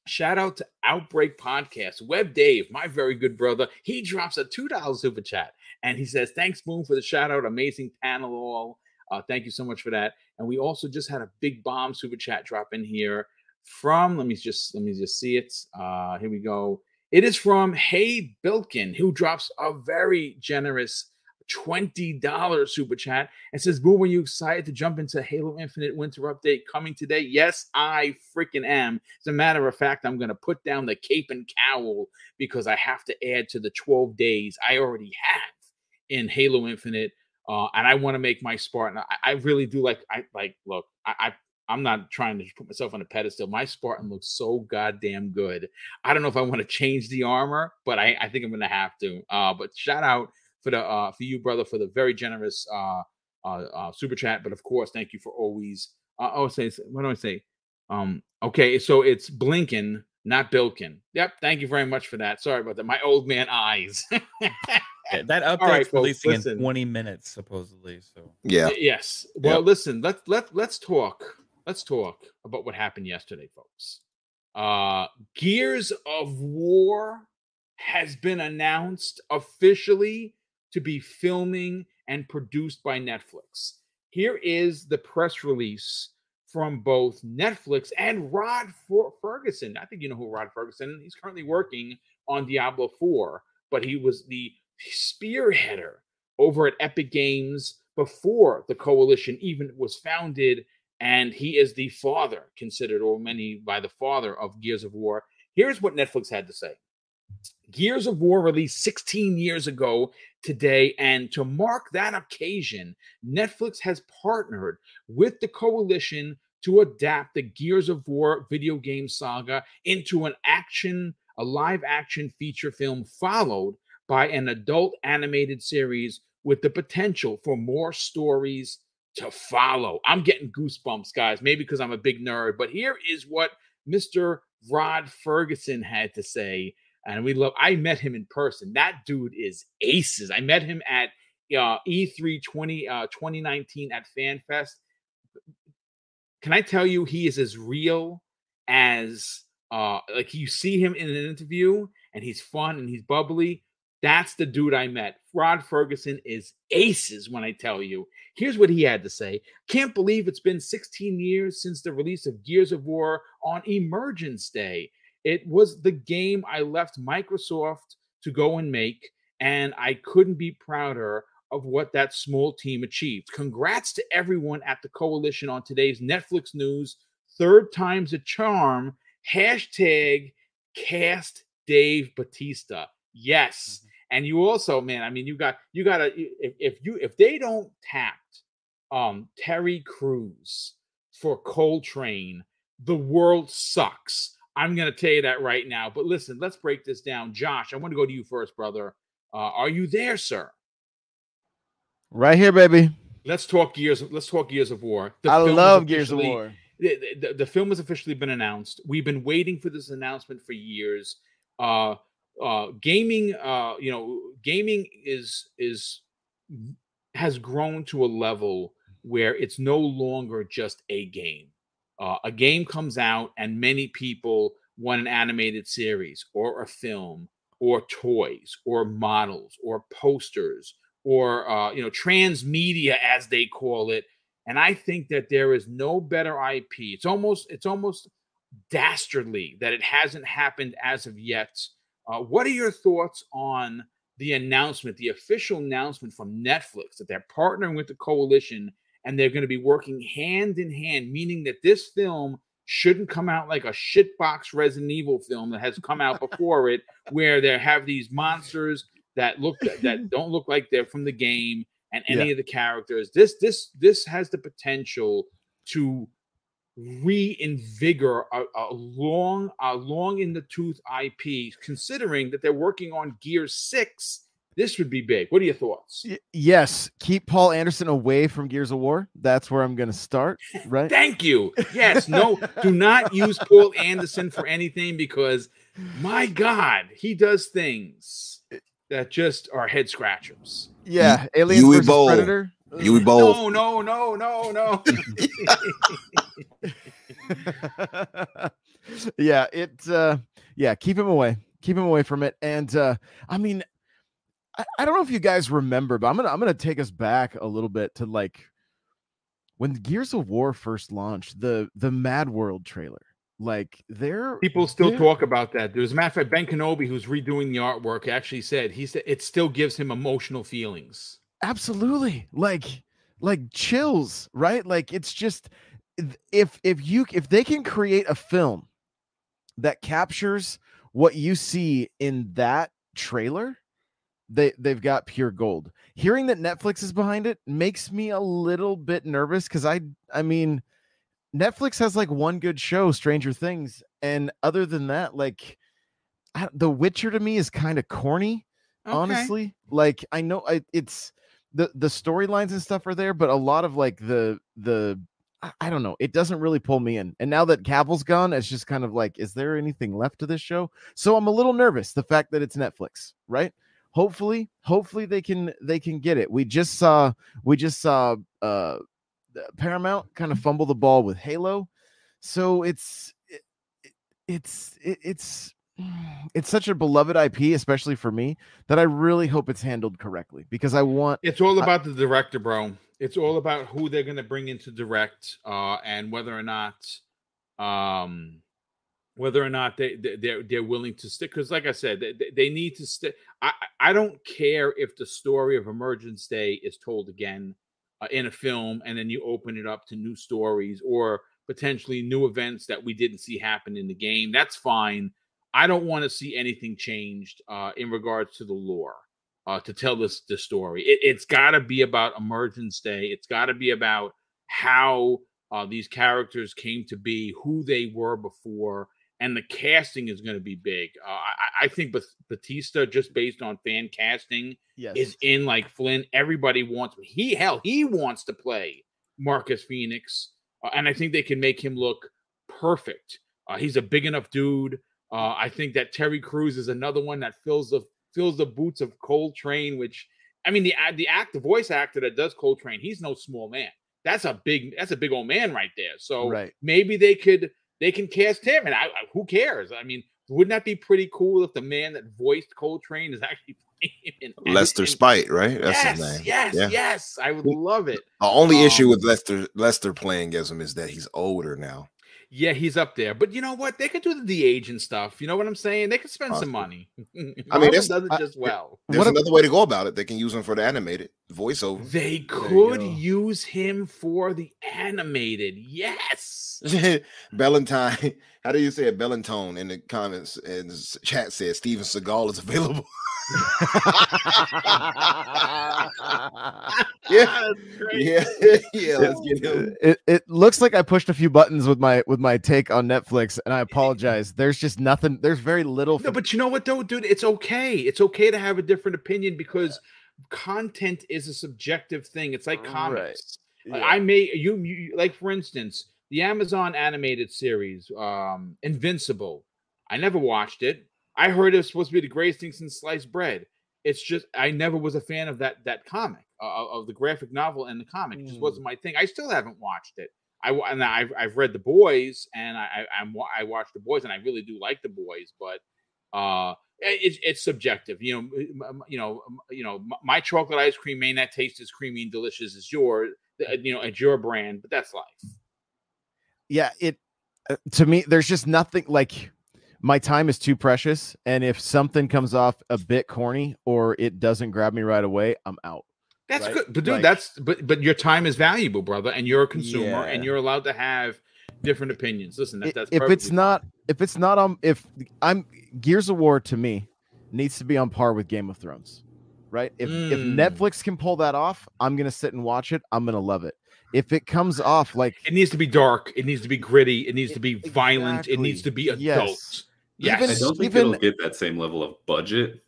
shout out to Outbreak Podcast. Web Dave, my very good brother, he drops a $2 super chat and he says, Thanks, Boom, for the shout out. Amazing panel, all. Uh, thank you so much for that. And we also just had a big bomb super chat drop in here from, let me just, let me just see it. Uh, here we go. It is from Hey Bilkin, who drops a very generous $20 super chat and says, Boom, are you excited to jump into Halo Infinite Winter Update coming today? Yes, I freaking am. As a matter of fact, I'm going to put down the cape and cowl because I have to add to the 12 days I already have in Halo Infinite. Uh, and I want to make my Spartan. I, I really do like, I like, look, I, I I'm not trying to put myself on a pedestal. My Spartan looks so goddamn good. I don't know if I want to change the armor, but I, I think I'm gonna have to. Uh, but shout out for the uh, for you, brother, for the very generous uh, uh, uh, super chat. But of course, thank you for always. Uh, oh, say what do I say? Um, okay, so it's Blinken, not Bilkin. Yep, thank you very much for that. Sorry about that. My old man eyes. Yeah, that update's right, folks, releasing listen. in 20 minutes, supposedly. So Yeah. Yes. Well, listen, let's let let's talk. Let's talk about what happened yesterday, folks. Uh Gears of War has been announced officially to be filming and produced by Netflix. Here is the press release from both Netflix and Rod Fer- Fergusson. I think you know who Rod Fergusson. He's currently working on Diablo 4, but he was the spearheader over at Epic Games before the coalition even was founded. And he is the father, considered, or many by the father of Gears of War. Here's what Netflix had to say Gears of War released 16 years ago today. And to mark that occasion, Netflix has partnered with the coalition to adapt the Gears of War video game saga into an action, a live action feature film followed by an adult animated series with the potential for more stories to follow. I'm getting goosebumps, guys, maybe because I'm a big nerd, but here is what Mr. Rod Fergusson had to say. And we love, I met him in person. That dude is aces. I met him at uh, E3 20, uh, 2019 at FanFest. Can I tell you, he is as real as, uh, like you see him in an interview and he's fun and he's bubbly. That's the dude I met. Rod Fergusson is aces when I tell you. Here's what he had to say. Can't believe it's been 16 years since the release of Gears of War on Emergence Day. It was the game I left Microsoft to go and make, and I couldn't be prouder of what that small team achieved. Congrats to everyone at the coalition on today's Netflix news. Third time's a charm. Hashtag cast Dave Batista. Yes. And you also, man, I mean, you got you got to if, if you if they don't tapped um Terry Crews for Cole Train, the world sucks. I'm going to tell you that right now. But listen, let's break this down. Josh, I want to go to you first, brother. Uh, are you there, sir? Right here, baby. Let's talk Gears. Let's talk Gears of War. The I love Gears of War. The, the, the, film has officially been announced. We've been waiting for this announcement for years. Uh, uh, gaming, uh, you know, gaming is is has grown to a level where it's no longer just a game. Uh, a game comes out, and many people want an animated series or a film or toys or models or posters or uh, you know transmedia as they call it and i think that there is no better ip it's almost it's almost dastardly that it hasn't happened as of yet. Uh, what are your thoughts on the announcement the official announcement from netflix that they're partnering with the coalition and they're going to be working hand in hand meaning that this film shouldn't come out like a shitbox Resident Evil film that has come out before it, where they have these monsters that look that don't look like they're from the game and any yeah. of the characters. This this this has the potential to reinvigorate a, a long a long in the tooth IP, considering that they're working on Gear Six. This would be big. What are your thoughts? Y- yes, keep Paul Anderson away from Gears of War. That's where I'm going to start. Right. Thank you. Yes. No. do not use Paul Anderson for anything because, my God, he does things that just are head scratchers. Yeah, Alien versus Bowl. Predator. Yui both. No, no, no, no, no. yeah, it. Uh, yeah, keep him away. Keep him away from it. And uh, I mean, I, I don't know if you guys remember, but I'm gonna I'm gonna take us back a little bit to like when Gears of War first launched, the the Mad World trailer. Like there, people still talk about that. There's a matter of fact, Ben Kenobi, who's redoing the artwork, actually said he said it still gives him emotional feelings. Absolutely, like like chills, right? Like it's just if if you if they can create a film that captures what you see in that trailer, they they've got pure gold. Hearing that Netflix is behind it makes me a little bit nervous because I I mean Netflix has like one good show, Stranger Things, and other than that, like I, The Witcher to me is kind of corny. Okay. Honestly, like I know I, it's the the storylines and stuff are there, but a lot of like the the I don't know. It doesn't really pull me in. And now that Cavill's gone, it's just kind of like, is there anything left to this show? So I'm a little nervous. The fact that it's Netflix, right? Hopefully, hopefully they can they can get it. We just saw we just saw uh Paramount kind of fumble the ball with Halo, so it's it, it's it, it's it's such a beloved IP, especially for me, that I really hope it's handled correctly because I want. It's all about I, the director, bro. It's all about who they're going to bring into direct, uh, and whether or not, um, whether or not they, they they're they're willing to stick. Because, like I said, they, they need to stick. I I don't care if the story of Emergence Day is told again uh, in a film and then you open it up to new stories or potentially new events that we didn't see happen in the game that's fine i don't want to see anything changed uh, in regards to the lore uh, to tell this the story it, has got to be about emergence day it's got to be about how uh, these characters came to be who they were before and the casting is going to be big. Uh, I, I, think Batista, just based on fan casting, yes. is in like Flynn. Everybody wants he hell he wants to play Marcus Phoenix, uh, and I think they can make him look perfect. Uh, he's a big enough dude. Uh, I think that Terry Crews is another one that fills the fills the boots of Cole Train. Which I mean, the the act, the voice actor that does Cole Train, he's no small man. That's a big that's a big old man right there. So right. maybe they could they can cast him, and I, I, who cares? I mean, wouldn't that be pretty cool if the man that voiced Cole Train is actually playing in, Lester Speight, right? That's yes, his name. Yes, yeah. yes, I would love it. The only um, issue with Lester Lester playing as him is that he's older now. Yeah, he's up there. But you know what? They could do the de-age and stuff. You know what I'm saying? They could spend awesome. some money. I mean, does it just well. There's what another way to go about it. They can use him for the animated voiceover. They could use him for the animated. Yes. Valentine How do you say it? Bellantone in the comments and chat says Steven Seagal is available. yeah, yeah, yeah. Let's get him. it, it looks like I pushed a few buttons with my with my take on Netflix, and I apologize. There's just nothing. There's very little. No, but you know what though, dude? It's okay. It's okay to have a different opinion because content is a subjective thing. It's like comics. Like, Yeah. I may you, you like for instance the Amazon animated series um Invincible. I never watched it. I heard it was supposed to be the greatest thing since sliced bread. It's just I never was a fan of that that comic uh, of the graphic novel and the comic. It just Mm. wasn't my thing. I still haven't watched it. I and I've I've read the boys and I I'm, I watched the boys and I really do like the boys, but uh it's it's subjective you know you know you know my chocolate ice cream may not taste as creamy and delicious as your uh, you know it's your brand but that's life yeah, it uh, to me, there's just nothing like my time is too precious, and if something comes off a bit corny or it doesn't grab me right away, I'm out. that's Right? good but dude Like- that's but but your time is valuable brother and you're a consumer and you're allowed to have different opinions listen that, that's if it's not fine. if it's not on if I'm Gears of War to me needs to be on par with Game of Thrones, right? If if Mm. Netflix can pull that off, I'm gonna sit and watch it. I'm gonna love it. If it comes off like it needs to be dark it needs to be gritty it needs to be violent it needs to be Exactly. adult Yes. yes Even- I don't think Even- it'll get that same level of budget,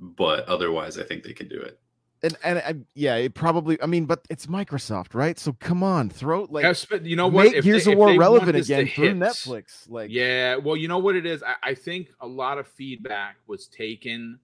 but otherwise, I think they can do it. and and I, yeah, it probably. I mean, but it's Microsoft, right? So come on, throw like Have spe- you know what make If Gears they- of War relevant again through hit- Netflix. Like yeah, well, you know what it is. I, I think a lot of feedback was taken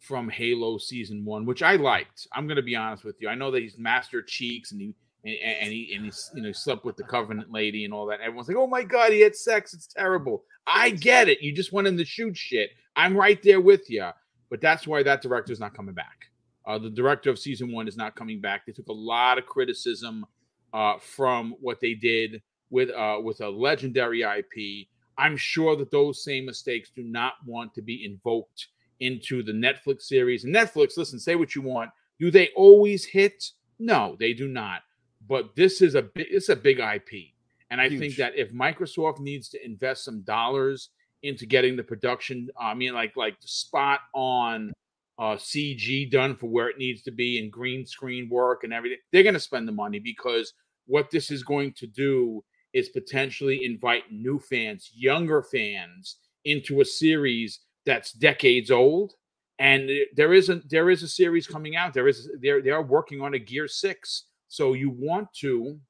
from Halo season one, which I liked. I'm going to be honest with you. I know that he's Master Cheeks and he and, and he and he's you know slept with the Covenant lady and all that. Everyone's like, "Oh my god, he had sex. It's terrible." I get it. You just want him to shoot shit. I'm right there with you. But that's why that director's not coming back. Uh, the director of season one is not coming back. They took a lot of criticism uh, from what they did with uh, with a legendary IP. I'm sure that those same mistakes do not want to be invoked into the Netflix series. And Netflix, listen, say what you want. Do they always hit? No, they do not. But this is a big, it's a big IP, and I think that if Microsoft needs to invest some dollars into getting the production, I mean, like like the spot on uh, CG done for where it needs to be and green screen work and everything, they're going to spend the money because what this is going to do is potentially invite new fans, younger fans into a series that's decades old. And there is a there is a series coming out. There is they're they are working on a Gear Six. So you want to,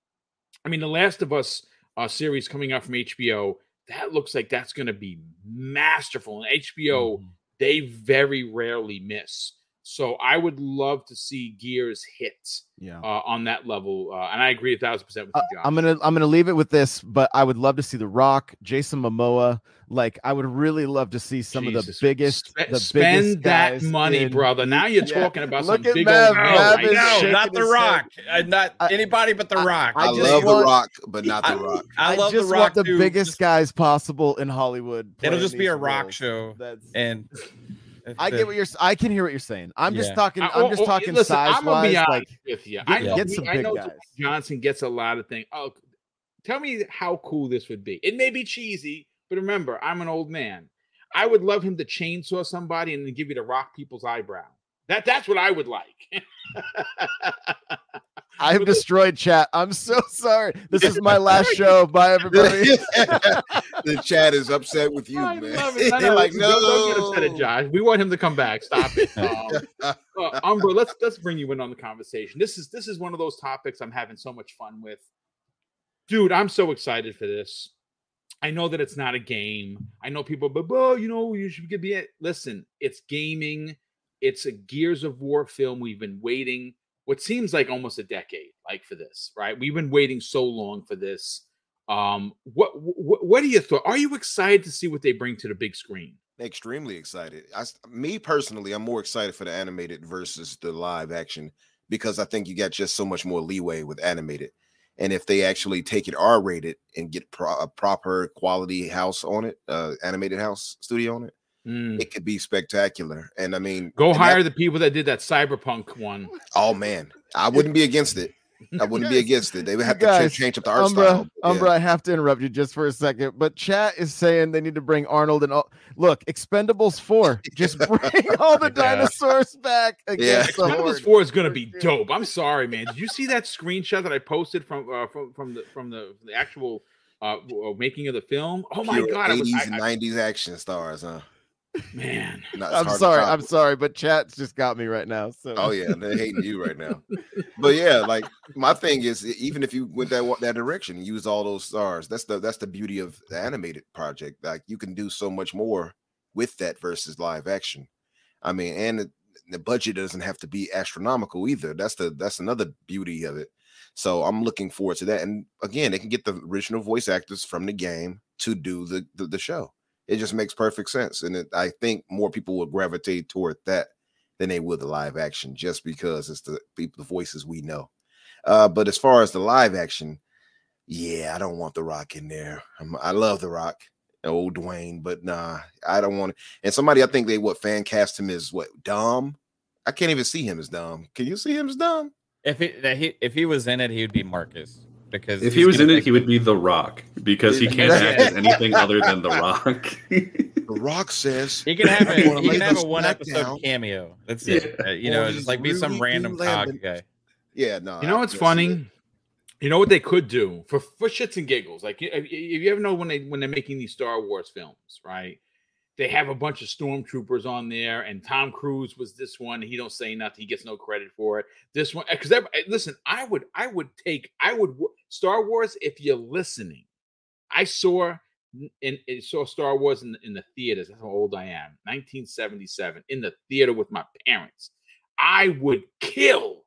I mean, the Last of Us uh, series coming out from HBO. That looks like that's going to be masterful. And HBO Mhm. they very rarely miss. So I would love to see Gears hit yeah. uh, on that level, uh, and I agree a thousand percent with Uh, you, Josh. I'm gonna I'm gonna leave it with this, but I would love to see The Rock, Jason Momoa. Like I would really love to see some of the Jesus. biggest, Spe- the spend biggest that guys money, in- brother. Now you're Yeah. talking about Look some at big Mav. old. No, Mav I is not the Rock. Uh, not I- anybody but the Rock. I I, just love want- The Rock, but not I- The Rock. I love just the Rock want the too. biggest Just- guys possible in Hollywood. It'll just be a rock show, That's and I get what you're. s- I can hear what you're saying. I'm just talking. I- I'm oh, just oh, oh, talking listen, size I'm gonna be wise. honest Like with you. get- I know, get some I big know guys. Johnson gets a lot of things. Oh, tell me how cool this would be. It may be cheesy, but remember, I'm an old man. I would love him to chainsaw somebody and then give you the rock people's eyebrow. That that's what I would like. I have destroyed chat. I'm so sorry. This is my last show. Bye, everybody. the chat is upset with you, I man. love it. No, They're no, like, don't- don't get upset at. Josh. We want him to come back. Stop it. Um, uh, Umbra, let's let's bring you in on the conversation. This is this is one of those topics I'm having so much fun with. Dude, I'm so excited for this. I know that it's not a game. I know people, but oh, you know, you should be it. Listen, it's gaming. It's a Gears of War film. We've been waiting what seems like almost a decade, like for this, right? We've been waiting so long for this. Um, what what what are your thoughts? Are you excited to see what they bring to the big screen? Extremely excited. I, me personally, I'm more excited for the animated versus the live action because I think you got just so much more leeway with animated. And if they actually take it R rated and get pro- a proper quality house on it, uh, animated house studio on it, Mm. it could be spectacular. And I mean, Go and that- hire the people that did that cyberpunk one. oh man, I wouldn't be against it. I wouldn't be against it. They would have to guys, change up the art Umbra, style. but Umbra, yeah. I have to interrupt you just for a second, but chat is saying they need to bring Arnold and all. Look, Expendables four, just bring all the Yeah. dinosaurs back against the Expendables horde. Four is going to be dope. I'm sorry, man. Did you see that screenshot that I posted from uh, from from the from the, the actual uh, uh, making of the film? Oh my Pure god! I was, 80s I, and I, 90s action stars, huh? Man, No, I'm sorry. I'm sorry, but chat's just got me right now. So Oh yeah, they're hating you right now. But yeah, like my thing is, even if you went that that direction use all those stars, that's the that's the beauty of the animated project. Like you can do so much more with that versus live action. I mean, and the, the budget doesn't have to be astronomical either. That's the that's another beauty of it. So I'm looking forward to that. And again, they can get the original voice actors from the game to do the the, the show. It just makes perfect sense, and it, I think more people will gravitate toward that than they would the live action, just because it's the people, the voices we know. Uh, but as far as the live action, yeah, I don't want the Rock in there. I'm, I love the Rock, old Dwayne, but nah, I don't want it. And somebody, I think they what fan cast him as what Dom. I can't even see him as Dom. Can you see him as Dom? If he, that he if he was in it, he would be Marcus because If he was in it, pick he would be The Rock because he can't act as anything other than The Rock. The Rock says He can have I a wanna he can have a one episode down. cameo. That's Yeah. it. Uh, you know, he's just like be some random do cog guy. Yeah, no. you know what's can't it. funny? You know what they could do for for shits and giggles. Like if if you ever know when they when they're making these Star Wars films, right? They have a bunch of stormtroopers on there, and Tom Cruise was this one. He don't say nothing. He gets no credit for it. This one, because eh, listen, I would, I would take, I would Star Wars if you're listening. I saw in, in saw Star Wars in, in the theaters. That's how old I am. 1977 in the theater with my parents. I would kill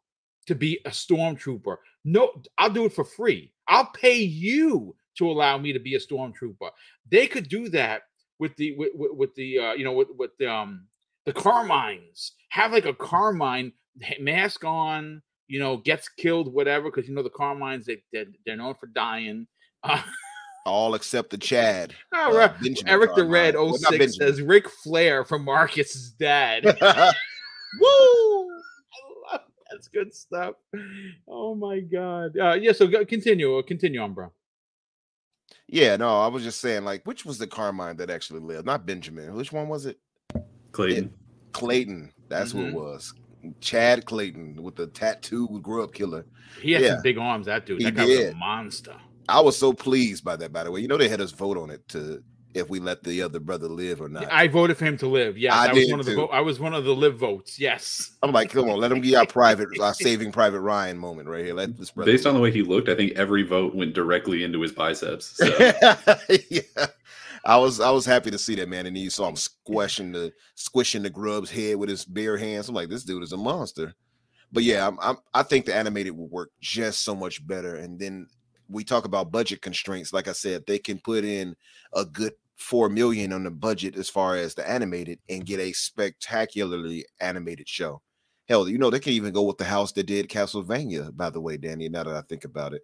to be a stormtrooper. No, I'll do it for free. I'll pay you to allow me to be a stormtrooper. They could do that with the with, with, the uh, you know with with the um the Carmines. Have like a Carmine mask on. You know, gets killed, whatever, because you know the Carmines they they're, they're known for dying. Uh, all except the Chad. all uh, Eric the Red Well, 06 Benjamin. says Ric Flair from Marcus's dad. Woo! That's good stuff. Oh my god. Uh, yeah, so go, continue. Continue on, bro. Yeah, no, I was just saying, like, which was the Carmine that actually lived? Not Benjamin. Which one was it? Clayton. Clayton. That's who Mhm. it was. Chad Clayton with the tattoo grew up killer. He had Yeah. some big arms, that dude. He That guy was did. a monster. I was so pleased by that, by the way. You know, they had us vote on it to if we let the other brother live or not. I voted for him to live. Yeah, I I, was did one of the too. vote. I was one of the live votes. Yes. I'm like, come on, let him get our private, our saving Private Ryan moment right here. Let this brother. Based on the way he looked, I think every vote went directly into his biceps. So. yeah. I was I was happy to see that man, and then you saw him squishing the squishing the grub's head with his bare hands. I'm like, this dude is a monster. But yeah, I'm, I'm I think the animated will work just so much better. And then we talk about budget constraints. Like I said, they can put in a good four million on the budget as far as the animated and get a spectacularly animated show. Hell, you know they can even go with the house that did Castlevania. By the way, Danny, now that I think about it,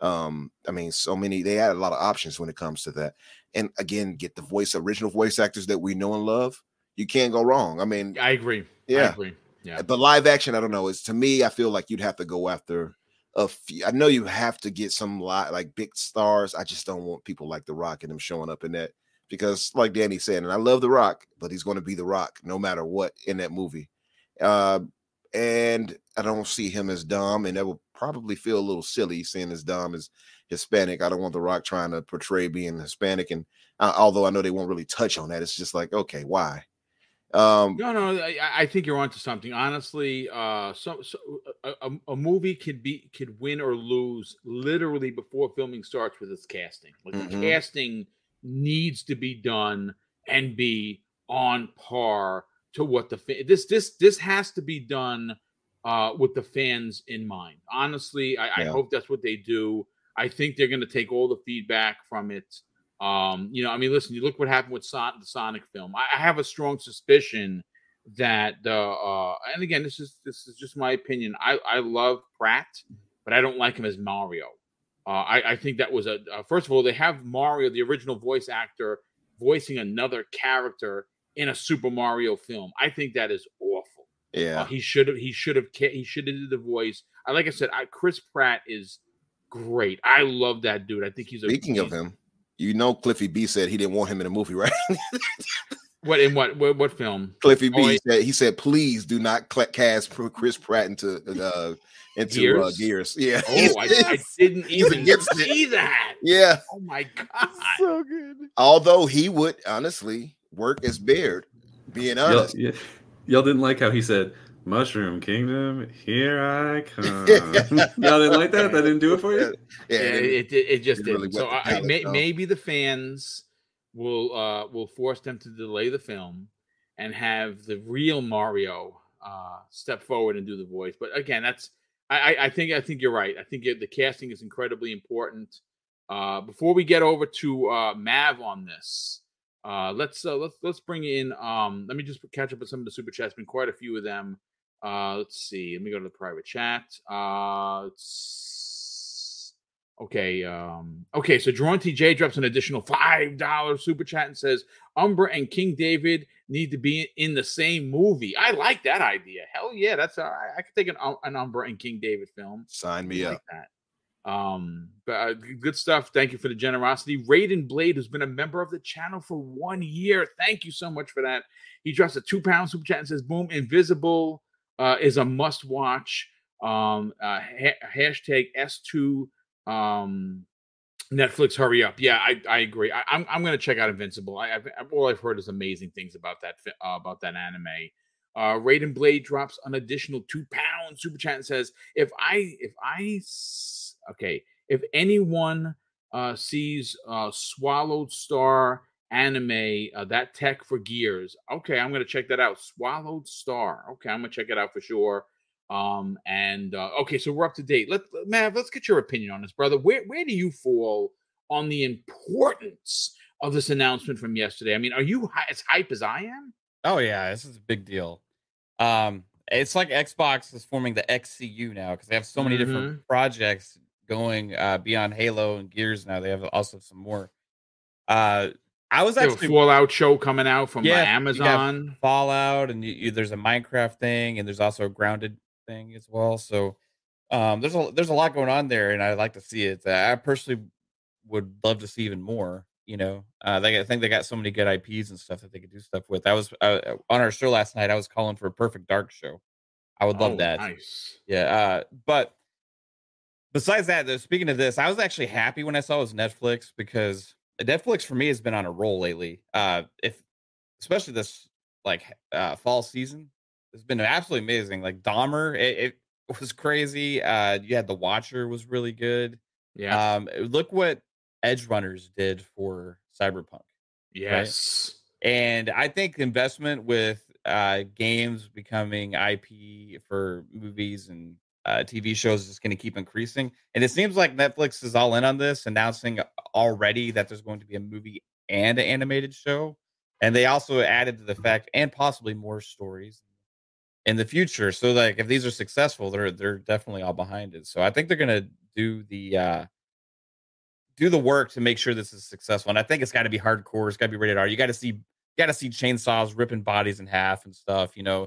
um, I mean, so many they had a lot of options when it comes to that. And again, get the voice original voice actors that we know and love. You can't go wrong. I mean, I agree. I yeah. agree. Yeah. But live action, I don't know. It's to me, I feel like you'd have to go after a few. I know you have to get some li- like big stars. I just don't want people like The Rock and them showing up in that because, like Danny said, and I love The Rock, but he's going to be The Rock no matter what in that movie. Uh, and I don't see him as Dom, and that would probably feel a little silly seeing as Dom is Hispanic. I don't want The Rock trying to portray being Hispanic, and uh, although I know they won't really touch on that, it's just like, okay, why? Um, No, no, I, I think you're onto something. Honestly, uh, so, so a, a, a movie could be could win or lose literally before filming starts with its casting. Like the Mhm. casting needs to be done and be on par to what the fa- this this this has to be done uh, with the fans in mind. Honestly, I, I hope that's what they do. I think they're going to take all the feedback from it. Um, you know, I mean, listen, you look what happened with Son- the Sonic film. I, I have a strong suspicion that the uh, and again, this is this is just my opinion. I I love Pratt, but I don't like him as Mario. Uh, I I think that was a uh, first of all they have Mario, the original voice actor, voicing another character in a Super Mario film. I think that is awful. Yeah. Uh, he should have. He should have. He should have did the voice. I like I said. I, Chris Pratt is great. I love that dude. I think he's. Speaking a, of him, you know, Cliffy B said he didn't want him in the movie, right? what in what what, what film? Cliffy B Oh, he- said he said, please do not cl- cast Chris Pratt into uh into Gears? Uh, gears. Yeah. Oh, I, I didn't even against it. see that. yeah. Oh my god. so good. Although he would honestly work as Baird, being Y'all, honest. yeah, y'all didn't like how he said, Mushroom Kingdom, here I come. y'all didn't like that? That didn't do it for you? Yeah, Yeah, it- it, it, it just it really didn't. So I, I, may, maybe the fans will uh will force them to delay the film and have the real Mario uh step forward and do the voice. But again, that's I I, think I think you're right. I think the casting is incredibly important. Uh, before we get over to uh, Mav on this, uh, let's uh, let's let's bring in. Um, let me just catch up with some of the super chats. Been quite a few of them. Uh, let's see. Let me go to the private chat. Uh, it's- okay. Um, okay. So Jerome TJ drops an additional five dollar super chat and says Umbra and King David need to be in the same movie. I like that idea. Hell yeah, that's right. I could take an Um- an Umbra and King David film. Sign me I up. like that. Um, but uh, good stuff. Thank you for the generosity. Raiden Blade, who's been a member of the channel for one year. Thank you so much for that. He drops a two pound super chat and says, Boom, Invisible uh, is a must watch. Um, uh, ha- hashtag S2 um, Netflix, hurry up. Yeah, I, I agree. I, I'm, I'm going to check out Invincible. I, I've, all I've heard is amazing things about that, uh, about that anime. Uh, Raiden Blade drops an additional two pound super chat says, if I if I okay, if anyone uh sees uh Swallowed Star anime, uh, that tech for gears, okay, I'm gonna check that out. Swallowed Star, okay, I'm gonna check it out for sure. Um and uh, okay, so we're up to date. Let Mav, let's get your opinion on this, brother. Where where do you fall on the importance of this announcement from yesterday? I mean, are you hy- as hype as I am? Oh yeah, this is a big deal. Um, it's like Xbox is forming the XCU now because they have so many Mm-hmm. different projects going uh, beyond Halo and Gears. Now they have also some more. Uh, I was actually Fallout show coming out from Yeah, Amazon. Fallout, and you, you, there's a Minecraft thing, and there's also a Grounded thing as well. So um, there's a there's a lot going on there, and I like to see it. I personally would love to see even more. You know, uh, they I think they got so many good IPs and stuff that they could do stuff with. I was uh, on our show last night. I was calling for a Perfect Dark show. I would love Oh, that. Nice. Yeah. Uh, but besides that, though, speaking of this, I was actually happy when I saw it was Netflix because Netflix for me has been on a roll lately. Uh, if especially this like uh fall season, it's been absolutely amazing. Like Dahmer, it, it was crazy. Uh, you had The Watcher was really good. Yeah. Um, look what Edgerunners did for Cyberpunk. yes. And I think investment with uh, games becoming IP for movies and uh, TV shows is going to keep increasing. And it seems like Netflix is all in on this, announcing already that there's going to be a movie and an animated show. And they also added to the fact, and possibly more stories in the future. So, like, if these are successful, they're they're definitely all behind it. So, I think they're to do the uh, do the work to make sure this is successful. And I think it's got to be hardcore. It's got to be rated R. You got to see, you got to see chainsaws ripping bodies in half and stuff. You know,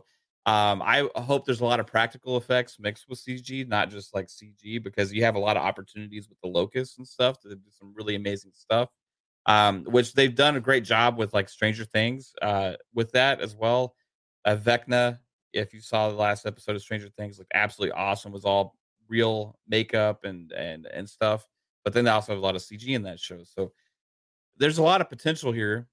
um, I hope there's a lot of practical effects mixed with CG, not just like CG, because you have a lot of opportunities with the locusts and stuff to do some really amazing stuff. Um, which they've done a great job with, like Stranger Things, uh, with that as well. Uh, Vecna, if you saw the last episode of Stranger Things, looked absolutely awesome. It Was all real makeup and and and stuff but then they also have a lot of CG in that show. So there's a lot of potential here.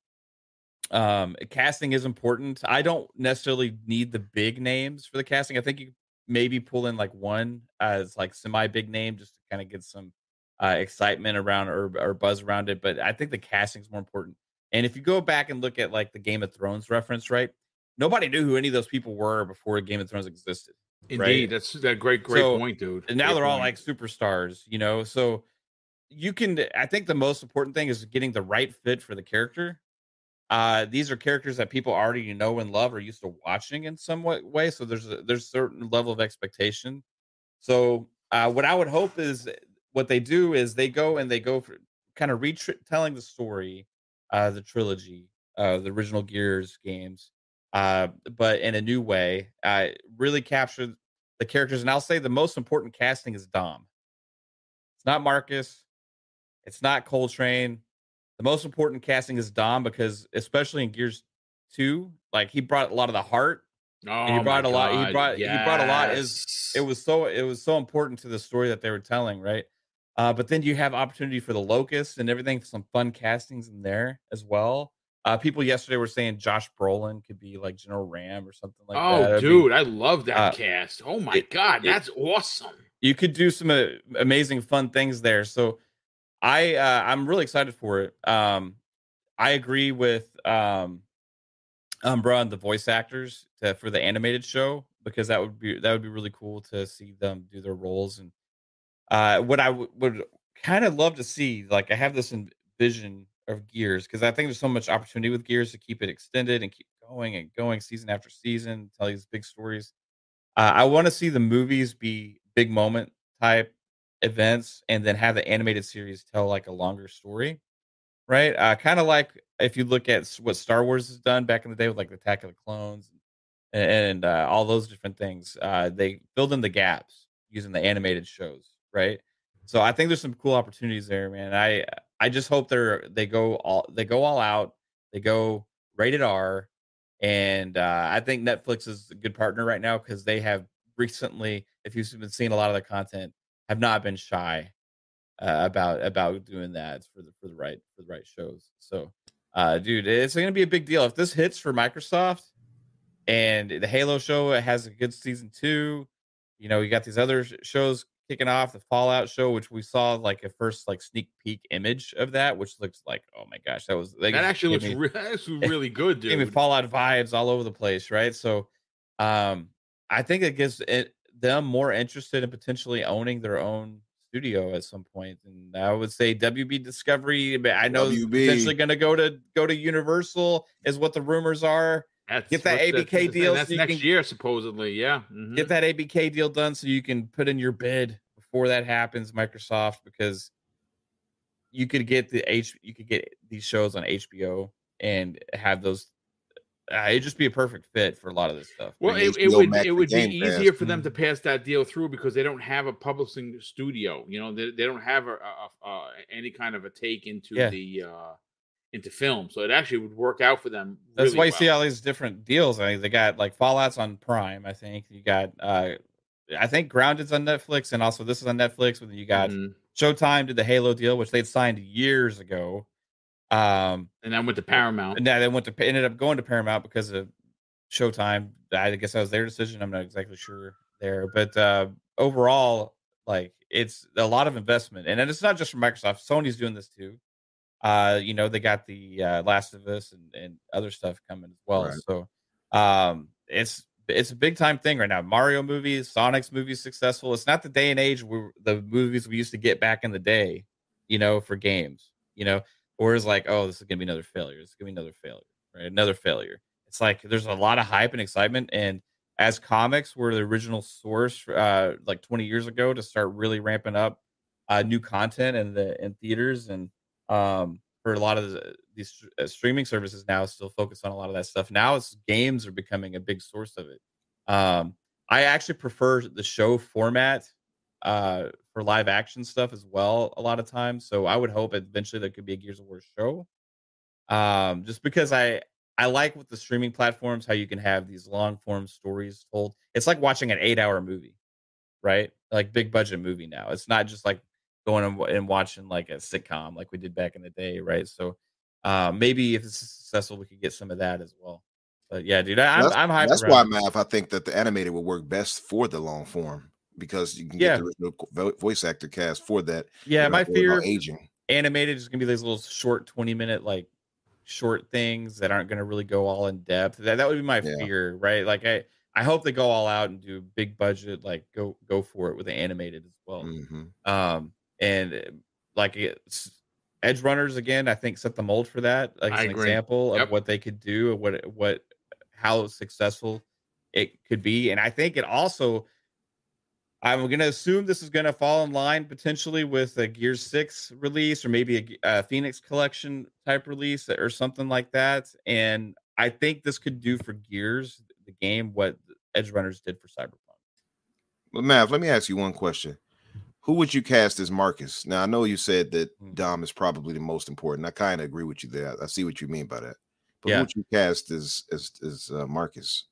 Um, casting is important. I don't necessarily need the big names for the casting. I think you maybe pull in like one as like semi big name just to kind of get some uh, excitement around or, or buzz around it. But I think the casting is more important. And if you go back and look at like the Game of Thrones reference, right? Nobody knew who any of those people were before Game of Thrones existed. Indeed. right? That's a great, great So- point, dude. and now Great they're all point. like superstars, you know. So you can I think the most important thing is getting the right fit for the character. Uh these are characters that people already know and love or used to watching in some way, so there's a there's a certain level of expectation. So uh what I would hope is what they do is they go and they go for kind of retelling the story, uh the trilogy, uh the original Gears games uh, but in a new way. Uh, really captured the characters, and I'll say the most important casting is Dom. It's not Marcus. It's not Cole Train. The most important casting is Dom because, especially in Gears Two, like he brought a lot of the heart. Oh, he brought a lot. He God, brought he brought a lot. Is it was so it was so important to the story that they were telling, right? Uh, but then you have opportunity for the locust and everything, some fun castings in there as well. Uh, people yesterday were saying Josh Brolin could be like General RAAM or something like that. oh, That'd be- dude, I love that uh, cast. Oh my it- god, it- that's awesome. you could do some uh, amazing fun things there so i uh, i'm really excited for it um i agree with um umbra and the voice actors to, for the animated show because that would be that would be really cool to see them do their roles and uh what i w- would kind of love to see like i have this in vision of gears because i think there's so much opportunity with gears to keep it extended and keep going and going season after season tell these big stories uh, I want to see the movies be big moment type events, and then have the animated series tell like a longer story, right? Uh, kind of like if you look at what Star Wars has done back in the day with like the Attack of the Clones and, uh, all those different things. Uh, they filled in the gaps using the animated shows, right? So I think there's some cool opportunities there, man. I I just hope they're they go all they go all out. They go rated R, and uh, I think Netflix is a good partner right now because they have recently, if you've been seeing a lot of the content, have not been shy uh, about about doing that for the for the right for the right shows. So, uh, dude, it's going to be a big deal if this hits for Microsoft and the Halo show has a good season two. You know, you got these other shows kicking off the Fallout show, which we saw like a first like sneak peek image of that, which looks like oh my gosh, that was That actually looks me- re- that's really good, gave me dude. Fallout vibes all over the place, right? So, um, I think it gives it them more interested in potentially owning their own studio at some point. And I would say WB Discovery. I know WB. potentially going to go to go to Universal is what the rumors are. That's Get that ABK that's- deal That's so next can- year, supposedly. Yeah. mhm. Get that ABK deal done so you can put in your bid before that happens, Microsoft, because you could get the H you could get these shows on HBO and have those. Uh, it'd just be a perfect fit for a lot of this stuff. Well, it, it would it would be Game Pass. easier for them to pass that deal through because they don't have a publishing studio. You know, they, they don't have a, a, a, any kind of a take into Yeah. the uh into film, so it actually would work out for them. That's really why you see all these different deals. I mean, they got like Fallout's on Prime. I think you got. uh I think Grounded's on Netflix, and also this is on Netflix. But then you got Mhm. Showtime did the Halo deal, which they'd signed years ago. Um, and then went to Paramount. and they went to ended up going to Paramount because of Showtime. I guess that was their decision. I'm not exactly sure there, but uh, overall, like it's a lot of investment, and then it's not just from Microsoft. Sony's doing this too. Uh, you know, they got the uh, Last of Us and, and other stuff coming as well. Right. So, um, it's it's a big time thing right now. Mario movies, Sonic's movies, successful. It's not the day and age where the movies we used to get back in the day, you know, for games. You know, or is like, oh, this is gonna be another failure. It's gonna be another failure, right? Another failure. It's like there's a lot of hype and excitement, and as comics were the original source, uh, like 20 years ago, to start really ramping up uh, new content in the in theaters, and um, for a lot of the, these uh, streaming services now, still focus on a lot of that stuff. Now, it's games are becoming a big source of it. Um, I actually prefer the show format uh for live action stuff as well a lot of times so i would hope eventually there could be a gears of war show um just because i i like with the streaming platforms how you can have these long form stories told it's like watching an eight hour movie right like big budget movie now it's not just like going and, watching like a sitcom like we did back in the day right so uh maybe if it's successful we could get some of that as well but yeah dude I, i'm that's, i'm hyped that's why. Mav, I think that the animated will work best for the long form because you can Yeah. get the original voice actor cast for that. yeah my fear aging. animated is gonna be these little short 20 minute like short things that aren't gonna really go all in depth that, that would be my Yeah. fear right like i i hope they go all out and do big budget like go go for it with the animated as well hmm um and uh, like it's Edgerunners again i think set the mold for that like I an agree. example Yep. of what they could do and what what how successful it could be and i think it also i'm going to assume this is going to fall in line potentially with a gears 6 release or maybe a, a phoenix collection type release or something like that and I think this could do for Gears, the game, what Edgerunners did for Cyberpunk. But Mav, let me ask you one question. Who would you cast as Marcus? Now I know you said that Hmm. Dom is probably the most important. I kind of agree with you there. I see what you mean by that. But Yeah. who would you cast as as as uh, Marcus?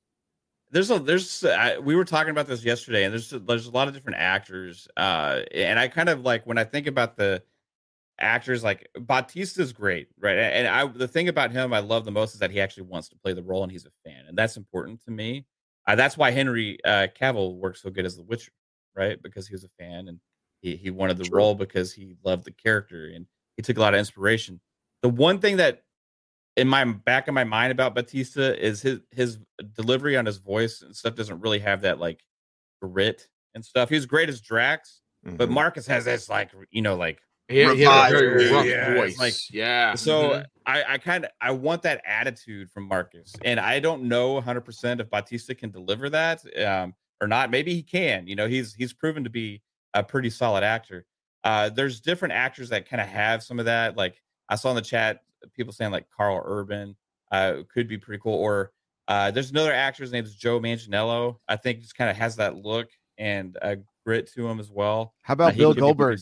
there's a there's I, we were talking about this yesterday and there's there's a lot of different actors uh and i kind of like when i think about the actors like batista's great right and i the thing about him i love the most is that he actually wants to play the role and he's a fan and that's important to me uh, that's why henry uh cavill works so good as the witcher right because he was a fan and he, he wanted the True. role because he loved the character and he took a lot of inspiration the one thing that in my back of my mind about Batista is his his delivery on his voice and stuff doesn't really have that like grit and stuff. He's great as Drax, but Mhm. Marcus has this like you know like He, he had a very rough yeah, voice. like- yeah. so Mhm. I I kind of I want that attitude from Marcus, and I don't know 100 percent if Batista can deliver that um, or not. Maybe he can. You know, he's he's proven to be a pretty solid actor. Uh, there's different actors that kind of have some of that. Like I saw in the chat, people saying like Karl Urban uh, could be pretty cool. Or uh, there's another actor, his name is Joe Manganiello. I think just kind of has that look and a grit to him as well. How Uh, about Bill Goldberg?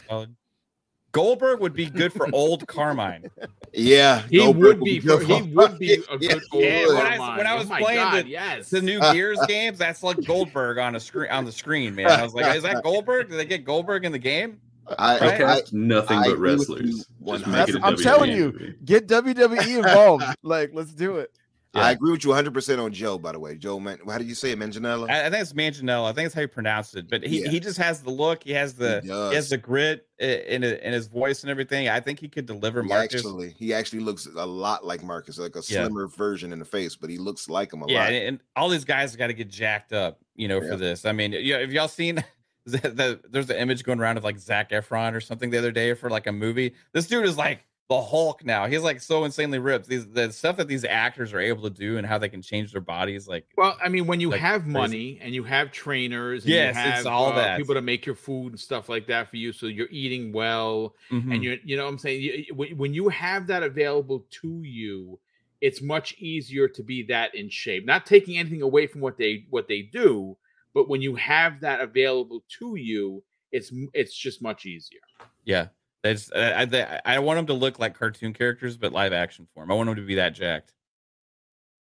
Solid. Goldberg would be good for old Carmine. Yeah, he Goldberg would be good he for- would be a good Yeah, old when I- Carmine. when I Oh was my playing God, the- yes. the new Gears games, that's like Goldberg on a screen on the screen, man. I was like, is that Goldberg? Did they get Goldberg in the game? I, Right? I, Cast nothing I but agree wrestlers. hundred- make it a That's- I'm WWE telling you. Get WWE involved. like, let's do it. I agree with you 100 percent on Joe. By the way, Joe, man, how do you say it, Manganiello? I, I think it's Manganiello. I think that's how you pronounce it. But he, Yeah. he just has the look. He has the He he, has the grit in in his voice and everything. I think he could deliver He Marcus. actually, he actually looks a lot like Marcus, like a Yeah. slimmer version in the face, but he looks like him a yeah, lot. and, and all these guys got to get jacked up, you know, Yeah. for this. I mean, yeah, have y'all seen? The, the, there's an image going around of like Zac Efron or something the other day for like a movie. This dude is like the Hulk now. He's like so insanely ripped. These the stuff that these actors are able to do and how they can change their bodies, like Well, I mean, when you Like have crazy. money and you have trainers, and Yes, you it's all uh, that. people to make your food and stuff like that for you, so you're eating well, mhm. and you're, you know what I'm saying. You, when you have that available to you, it's much easier to be that in shape. Not taking anything away from what they what they do, but when you have that available to you, it's it's just much easier. Yeah, that's I, I I want them to look like cartoon characters, but live action form. I want them to be that jacked.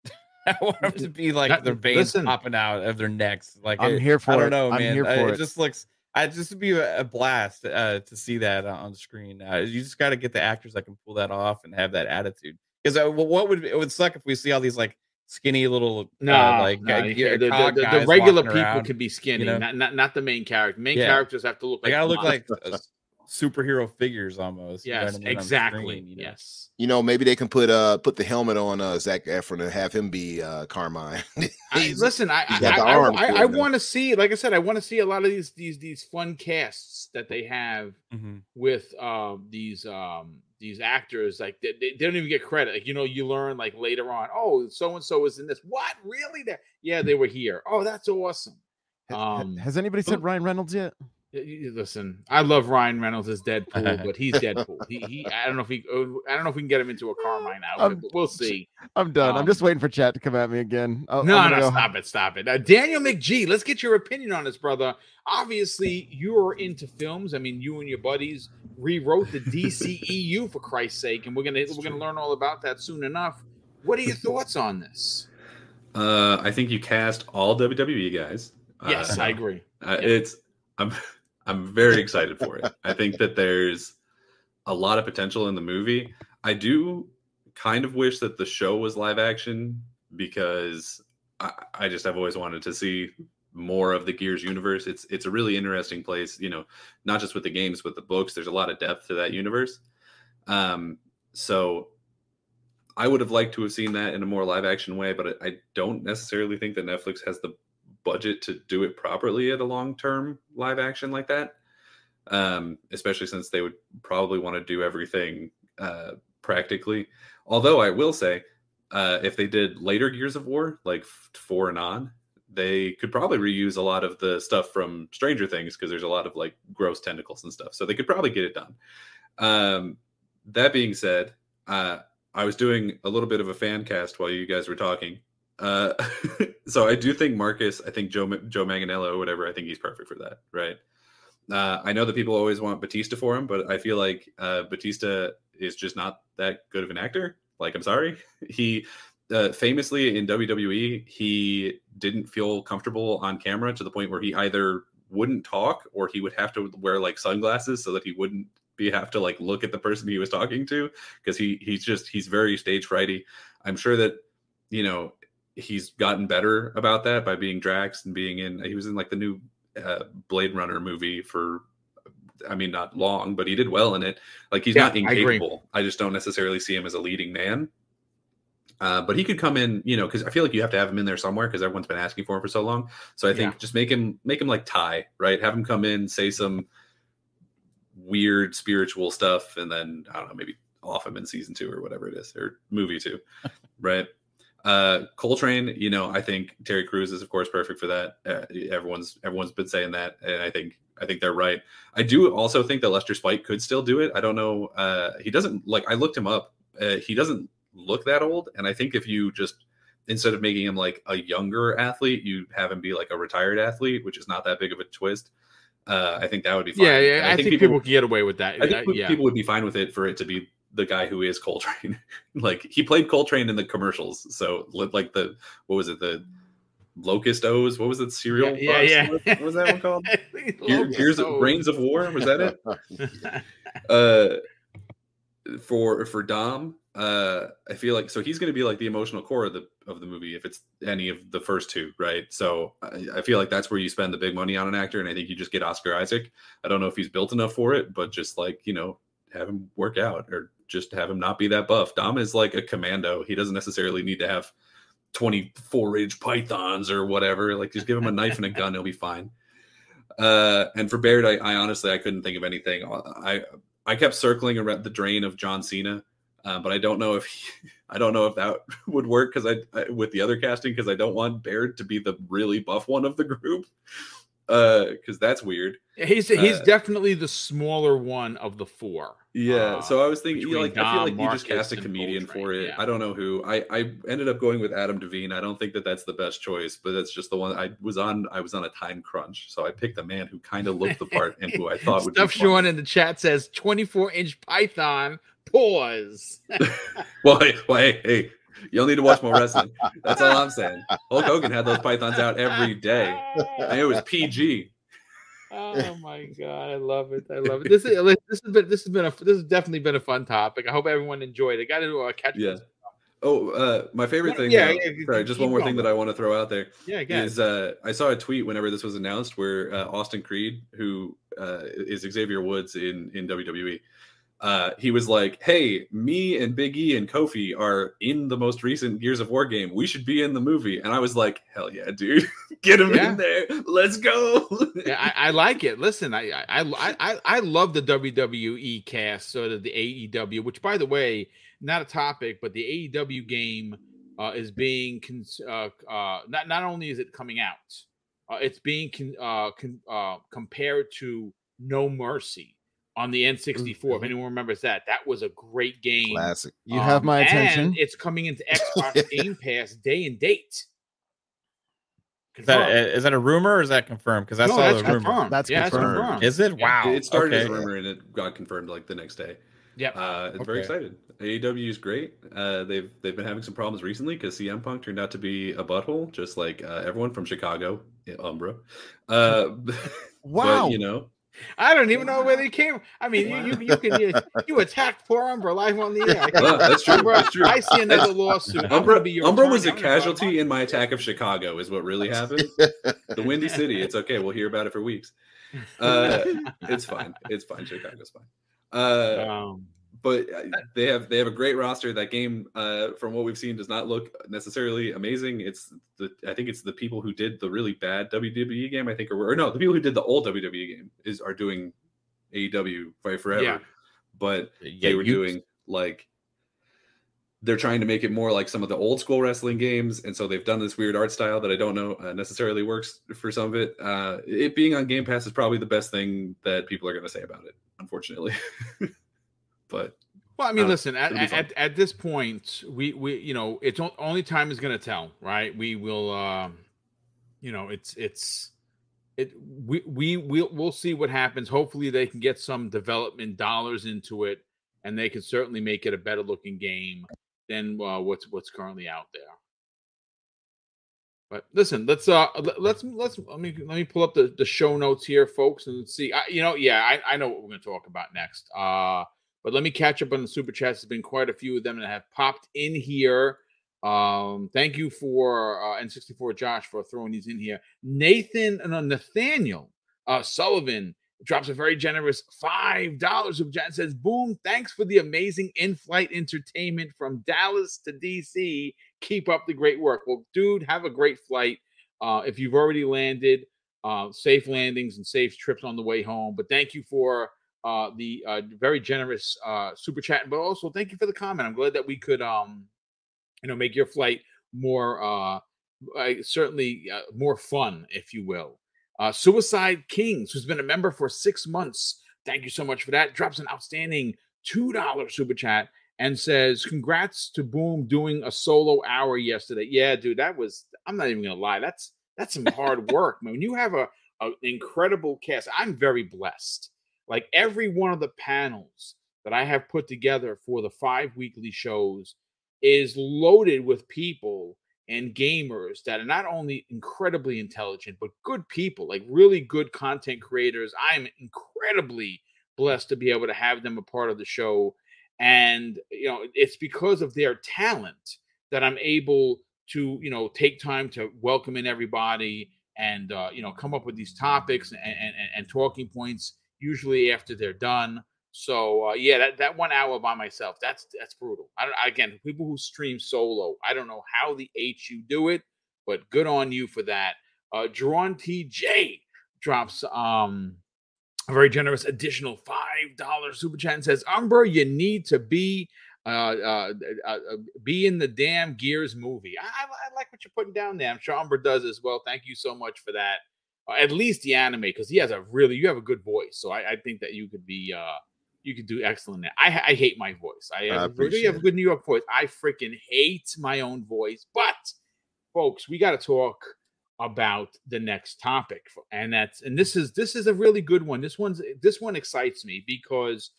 I want them to be like their veins listen. popping out of their necks. Like I'm it- here for I don't know, I'm man. here Uh, for it it. just looks. I just would be a, blast uh, to see that on screen. Uh, you just got to get the actors that can pull that off and have that attitude. Because uh, what would it would suck if we see all these like skinny little No, uh, like no, uh, you the, the- the- the regular people around. can be skinny, know? not, not not the main character. Main Yeah. characters have to look They like gotta look like uh, superhero figures almost. you know yes, I mean, exactly. screen, you know? Yes. You know, maybe they can put uh put the helmet on uh Zac Efron and have him be uh Carmine. I, listen, I he's I, I, I, I want to see, like I said, I want to see a lot of these these these fun casts that they have Mhm. with um these um these actors. Like they, they, they don't even get credit. Like you know, you learn like later on. Oh, so and so is in this. What really? There? Yeah, they were here. Oh, that's awesome. Ha- ha- Um, Has anybody said Ryan Reynolds yet? Y- y- Listen, I love Ryan Reynolds as Deadpool, but he's Deadpool. He, he I don't know if he, oh, I don't know if we can get him into a Carmine outfit, Um, but we'll see. I'm done. I'm Um, just waiting for chat to come at me again. I'll- No, no, go- stop it, stop it. Uh, Daniel McGee, let's get your opinion on this, brother. Obviously, you're into films. I mean, you and your buddies rewrote the DCEU for Christ's sake, and we're gonna we're gonna learn all about that soon enough. What are your thoughts on this? Uh, I think you cast all WWE guys. Yes, Uh, I agree. Uh, Yeah. It's I'm I'm very excited for it. I think that there's a lot of potential in the movie. I do kind of wish that the show was live action because I, I just have always wanted to see more of the Gears universe. It's it's a really interesting place, you know, not just with the games, but the books. There's a lot of depth to that universe. Um, so I would have liked to have seen that in a more live action way, but I, I don't necessarily think that Netflix has the budget to do it properly at a long term live action like that. Um, especially since they would probably want to do everything uh, practically. Although I will say, uh, if they did later Gears of War, like four and on, they could probably reuse a lot of the stuff from Stranger Things because there's a lot of like gross tentacles and stuff. So they could probably get it done. Um, that being said, uh, I was doing a little bit of a fan cast while you guys were talking. Uh, so I do think Marcus, I think Joe Joe Manganiello, whatever, I think he's perfect for that, right? Uh, I know that people always want Batista for him, but I feel like uh, Batista is just not that good of an actor. Like, I'm sorry, he uh, famously in WWE he didn't feel comfortable on camera to the point where he either wouldn't talk or he would have to wear like sunglasses so that he wouldn't be have to like look at the person he was talking to because he he's just he's very stage frighty. I'm sure that you know he's gotten better about that by being Drax and being in he was in like the new uh, Blade Runner movie for I mean not long, but he did well in it. Like he's Yeah, not I incapable. I, just don't necessarily see him as a leading man. Uh, but he could come in, you know, because I feel like you have to have him in there somewhere because everyone's been asking for him for so long. So I think Yeah. just make him make him like Ty, right? Have him come in, say some weird spiritual stuff, and then I don't know, maybe off him in season two or whatever it is, or movie two, right? Uh, Cole Train, you know, I think Terry Crews is of course perfect for that. Uh, everyone's everyone's been saying that, and I think I think they're right. I do also think that Lester Speight could still do it. I don't know. Uh, he doesn't like. I looked him up. Uh, he doesn't look that old, and I think if you just instead of making him like a younger athlete, you have him be like a retired athlete, which is not that big of a twist. Uh, I think that would be fine. Yeah, yeah. And I, think, people, can get away with that. I think Uh, yeah. people would be fine with it for it to be the guy who is Cole Train. like he played Cole Train in the commercials, so like the what was it the Locust O's? What was it? Cereal? yeah, box? yeah. What, what was that one called? Here, here's O's. Brains of War. Was that it? uh for for dom uh i feel like so he's going to be like the emotional core of the of the movie if it's any of the first two right so I, I feel like that's where you spend the big money on an actor and i think you just get oscar isaac i don't know if he's built enough for it but just like you know have him work out or just have him not be that buff. Dom is like a commando. He doesn't necessarily need to have 24 inch pythons or whatever. Like just give him a knife and a gun he'll be fine. Uh and for baird I, I honestly i couldn't think of anything. I I kept circling around the drain of John Cena, uh, but I don't know if he, I don't know if that would work because I, I with the other casting because I don't want Baird to be the really buff one of the group because that's weird. He's he's Uh, definitely the smaller one of the four. Yeah, Uh, so I was thinking, you know, like I feel Dom, like you just Marcus, cast a comedian Coltrane, for it. yeah. I don't know who. I I ended up going with Adam Devine. I don't think that that's the best choice, but that's just the one I was on. I was on a time crunch, so I picked a man who kind of looked the part and who I thought would. Stuff. Sean in the chat says 24 inch python. Pause. Well, hey, well, hey, hey, you'll need to watch more wrestling. That's all I'm saying. Hulk Hogan had those pythons out every day, and it was PG. Oh my god, I love it! I love it. This is this has been this has been a this has definitely been a fun topic. I hope everyone enjoyed it. Got to uh, catch Yeah. Oh, uh, my favorite thing. Yeah, though- yeah, sorry, just one more going, thing that. I want to throw out there yeah, is uh, I saw a tweet whenever this was announced where uh, Austin Creed, who uh, is Xavier Woods in in WWE, uh, he was like, "Hey, me and Big E and Kofi are in the most recent Gears of War game. We should be in the movie." And I was like, "Hell yeah, dude, get him Yeah. in there. Let's go." Yeah, I, I like it. Listen, I, I I I love the WWE cast, sort of the AEW. Which, by the way, not a topic, but the AEW game uh, is being cons- uh, uh, not not only is it coming out, uh, it's being con- uh, con- uh, compared to No Mercy on the N64. If anyone remembers that, that was a great game. Classic. You have Um, my and attention. it's coming into Xbox Game Pass day and date. Is that, Confirmed. is that a rumor or is that confirmed? Because I no, saw that's the rumor. That's yeah, confirmed. That's confirmed. Is it? Wow. it started as a rumor and it got confirmed like the next day. Yeah, Uh, it's very Okay. excited. AEW is great. Uh, they've they've been having some problems recently because CM Punk turned out to be a butthole, just like uh, everyone from Chicago, Umbra. Uh, Wow. But, you know, I don't even know where they came. I mean, you you, you can you, you attacked poor Umbra live on the air. I Well, that's true. Umbra, That's true. I see another lawsuit. Umbra, be your Umbra was a attorney. I'm gonna file casualty in my attack of Chicago, is what really happened. the Windy City. It's okay. We'll hear about it for weeks. Uh, it's fine. It's fine. Chicago's fine. Uh, Um, but uh, they have they have a great roster. That game, uh, from what we've seen, does not look necessarily amazing. It's the I think it's the people who did the really bad WWE game. I think, or, or no, the people who did the old WWE game is are doing AEW Fight Forever. Yeah. But Yeah, they were you- doing like they're trying to make it more like some of the old school wrestling games, and so they've done this weird art style that I don't know uh, necessarily works for some of it. Uh, it being on Game Pass is probably the best thing that people are going to say about it, unfortunately. but Well, I mean, Uh, listen. At, it'll be fun. at, at this point, we we you know it's only time is going to tell, right? We will, um, you know, it's it's it. We we we'll we'll see what happens. Hopefully, they can get some development dollars into it, and they can certainly make it a better looking game than uh, what's what's currently out there. But listen, let's uh let- let's let's let me let me pull up the, the show notes here, folks, and see. I, you know, yeah, I, I know what we're going to talk about next. Uh, but let me catch up on the super chats. There's been quite a few of them that have popped in here. Um, thank you for uh, N64 Josh for throwing these in here. Nathan, no, Nathaniel uh, Sullivan drops a very generous five dollars of chat says, "Boom! Thanks for the amazing in-flight entertainment from Dallas to DC. Keep up the great work." Well, dude, have a great flight. Uh, if you've already landed, uh, safe landings and safe trips on the way home. But thank you for uh, the uh, very generous uh, super chat, but also thank you for the comment. I'm glad that we could, um, you know, make your flight more, uh, certainly uh, more fun, if you will. Uh, Suicide Kings, who's been a member for six months. Thank you so much for that. Drops an outstanding two dollar super chat and says, "Congrats to Boom doing a solo hour yesterday." Yeah, dude, that was. I'm not even gonna lie. That's that's some hard work, man. When you have a, a incredible cast, I'm very blessed. Like every one of the panels that I have put together for the five weekly shows is loaded with people and gamers that are not only incredibly intelligent, but good people, like really good content creators. I'm incredibly blessed to be able to have them a part of the show. And, you know, it's because of their talent that I'm able to, you know, take time to welcome in everybody and, uh, you know, come up with these topics and, and, and talking points, usually after they're done. So uh, yeah, that, that one hour by myself, that's that's brutal. I don't again, people who stream solo, I don't know how the H you do it, but good on you for that. Uh Drawn TJ drops um a very generous additional five dollar super chat and says, Umbra, you need to be uh, uh, uh, uh, be in the damn Gears movie. I, I, like what you're putting down there. I'm sure Umbra does as well. Thank you so much for that. At least the anime, because he has a really you have a good voice. So I, I think that you could be uh you could do excellent. There. I I hate my voice. I, I really have a good New York voice. I freaking hate my own voice. But folks, we got to talk about the next topic, and that's and this is this is a really good one. This one's this one excites me because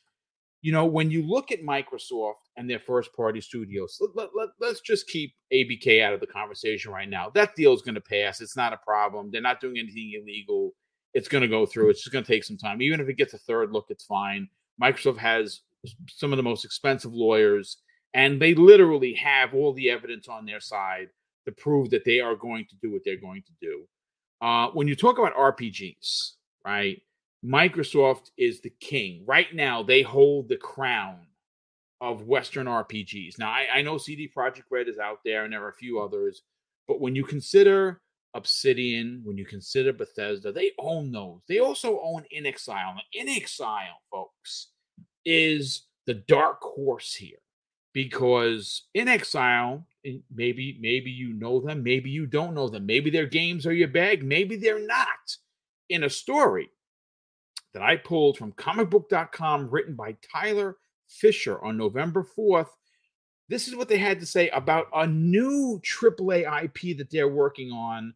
you know when you look at Microsoft and their first party studios, let, let, let, us just keep ABK out of the conversation right now. That deal is going to pass. It's not a problem. They're not doing anything illegal. It's going to go through. It's just going to take some time. Even if it gets a third look, it's fine. Microsoft has some of the most expensive lawyers, and they literally have all the evidence on their side to prove that they are going to do what they're going to do. Uh, when you talk about RPGs, right? Microsoft is the king. Right now, they hold the crown of Western RPGs. Now, I, I know CD Projekt Red is out there, and there are a few others, but when you consider Obsidian, when you consider Bethesda, they own those. They also own inXile. Now, inXile, folks, is the dark horse here because inXile, maybe maybe you know them, maybe you don't know them, maybe their games are your bag, maybe they're not. In a story that I pulled from comicbook.com, written by Tyler Fisher on November 4th, this is what they had to say about a new AAA IP that they're working on.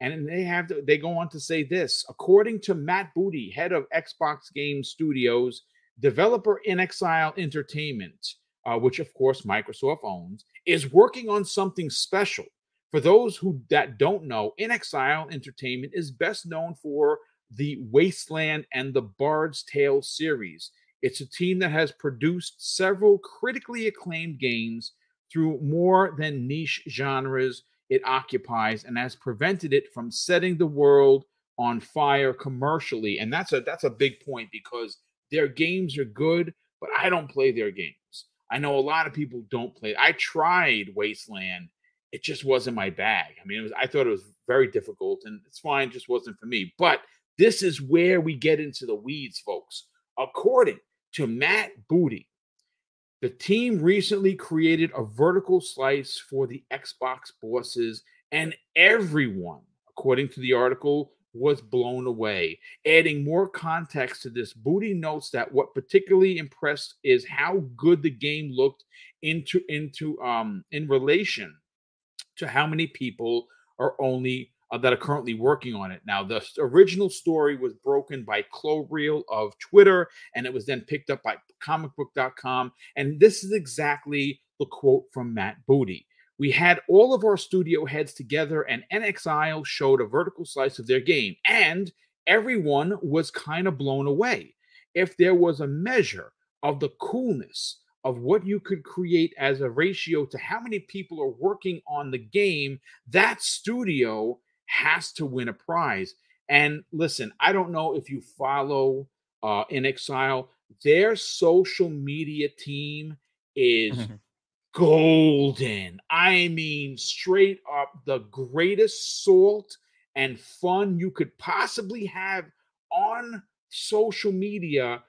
And they have to, they go on to say this according to Matt Booty, head of Xbox Game Studios, developer inXile Entertainment, uh, which of course Microsoft owns, is working on something special. For those who that don't know, inXile Entertainment is best known for the Wasteland and the Bard's Tale series. It's a team that has produced several critically acclaimed games through more than niche genres it occupies and has prevented it from setting the world on fire commercially. And that's a that's a big point because their games are good, but I don't play their games. I know a lot of people don't play. I tried Wasteland. It just wasn't my bag. I mean, it was I thought it was very difficult and it's fine, just wasn't for me. But this is where we get into the weeds, folks. According to Matt Booty, the team recently created a vertical slice for the Xbox bosses, and everyone, according to the article, was blown away. Adding more context to this, Booty notes that what particularly impressed is how good the game looked into into um in relation to how many people are only uh, that are currently working on it. Now, the original story was broken by Klobrille of Twitter, and it was then picked up by comicbook.com. And this is exactly the quote from Matt Booty. We had all of our studio heads together, and inXile showed a vertical slice of their game, and everyone was kind of blown away. If there was a measure of the coolness of what you could create as a ratio to how many people are working on the game, that studio has to win a prize. And listen, I don't know if you follow uh, inXile, their social media team is golden. I mean, straight up the greatest salt and fun you could possibly have on social media.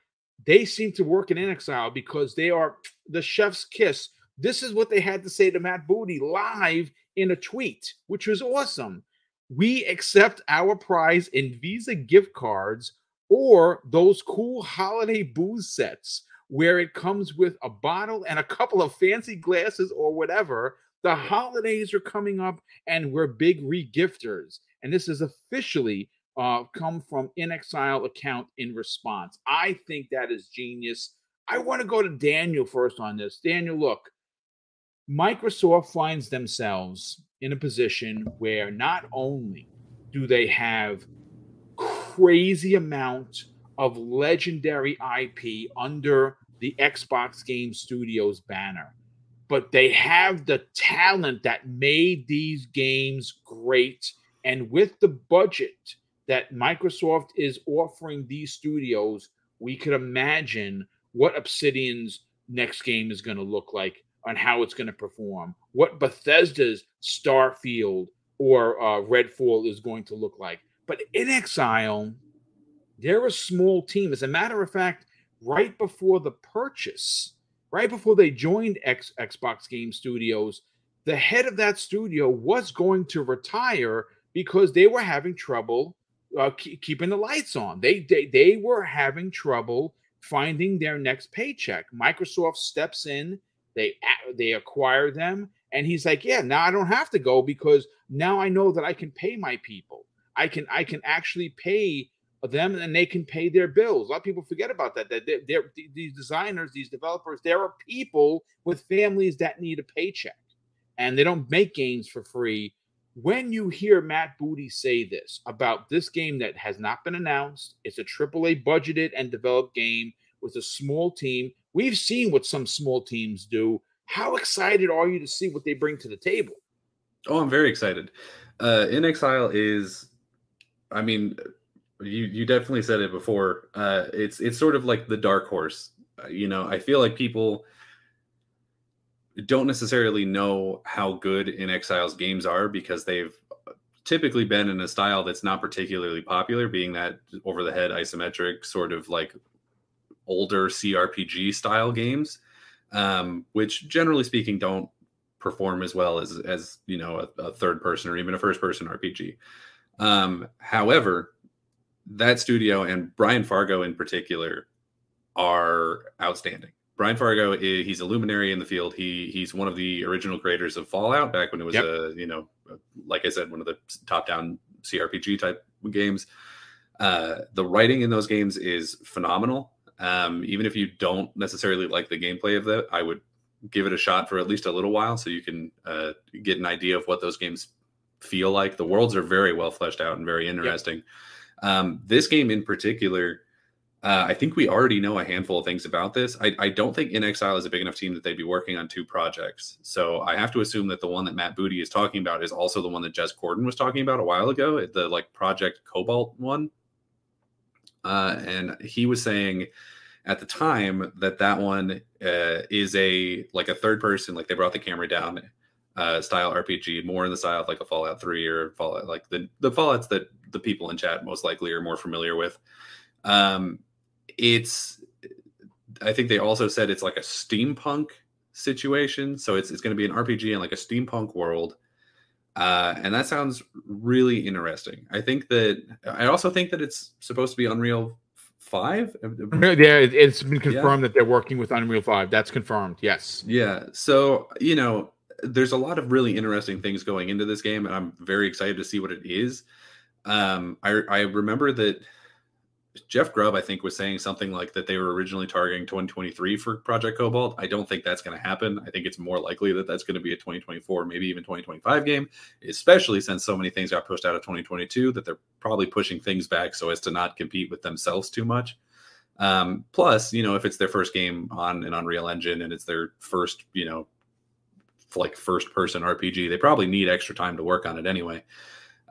They seem to work in inXile because they are the chef's kiss. This is what they had to say to Matt Booty live in a tweet, which was awesome. We accept our prize in Visa gift cards or those cool holiday booze sets where it comes with a bottle and a couple of fancy glasses or whatever. The holidays are coming up and we're big regifters. And this is officially uh, come from inXile account in response. I think that is genius. I want to go to Daniel first on this. Daniel, look, Microsoft finds themselves in a position where not only do they have crazy amount of legendary IP under the Xbox Game Studios banner. But they have the talent that made these games great. And with the budget that Microsoft is offering these studios, we could imagine what Obsidian's next game is going to look like and how it's going to perform, what Bethesda's Starfield or uh, Redfall is going to look like. But inXile, they're a small team. As a matter of fact, right before the purchase, right before they joined X, Xbox Game Studios, the head of that studio was going to retire because they were having trouble uh, keeping the lights on. They, they they were having trouble finding their next paycheck. Microsoft steps in, they they acquire them, and he's like, "Yeah, now I don't have to go because now I know that I can pay my people. I can I can actually pay them and they can pay their bills. A lot of people forget about that. That they're, they're, these designers, these developers, there are people with families that need a paycheck, and they don't make games for free. When you hear Matt Booty say this about this game that has not been announced, it's a AAA budgeted and developed game with a small team. We've seen what some small teams do. How excited are you to see what they bring to the table? Oh, I'm very excited. Uh, inXile is, I mean, you you definitely said it before. Uh, it's it's sort of like the dark horse. Uh, you know, I feel like people don't necessarily know how good inXile's games are because they've typically been in a style that's not particularly popular, being that over the head isometric sort of like older CRPG style games, um, which generally speaking don't perform as well as as you know a, a third person or even a first person RPG. Um, however, that studio and Brian Fargo in particular are outstanding. Brian Fargo is he's a luminary in the field. He he's one of the original creators of Fallout back when it was yep. a you know like I said one of the top down CRPG type games. Uh, the writing in those games is phenomenal. Um, even if you don't necessarily like the gameplay of that, I would give it a shot for at least a little while so you can uh, get an idea of what those games feel like. The worlds are very well fleshed out and very interesting. Yep. Um, this game in particular, uh, I think we already know a handful of things about this. I, I, don't think inXile is a big enough team that they'd be working on two projects. So I have to assume that the one that Matt Booty is talking about is also the one that Jez Corden was talking about a while ago, the like Project Cobalt one. Uh, and he was saying at the time that that one uh, is a like a third person, like they brought the camera down uh, style RPG, more in the style of like a Fallout 3 or Fallout, like the the Fallout's that the people in chat most likely are more familiar with. Um, it's, I think they also said it's like a steampunk situation, so it's it's going to be an RPG in like a steampunk world. Uh, and that sounds really interesting. I think that I also think that it's supposed to be Unreal Five. Yeah, it- it's been confirmed that they're working with Unreal Five. That's confirmed. Yes. Yeah. So, you know, there's a lot of really interesting things going into this game, and I'm very excited to see what it is. Um, I, I remember that Jeff Grubb, I think, was saying something like that they were originally targeting 2023 for Project Cobalt. I don't think that's going to happen. I think it's more likely that that's going to be a 2024, maybe even 2025 game, especially since so many things got pushed out of 2022 that they're probably pushing things back so as to not compete with themselves too much. Um, plus, you know, if it's their first game on an Unreal Engine and it's their first, you know, like first person RPG, they probably need extra time to work on it anyway.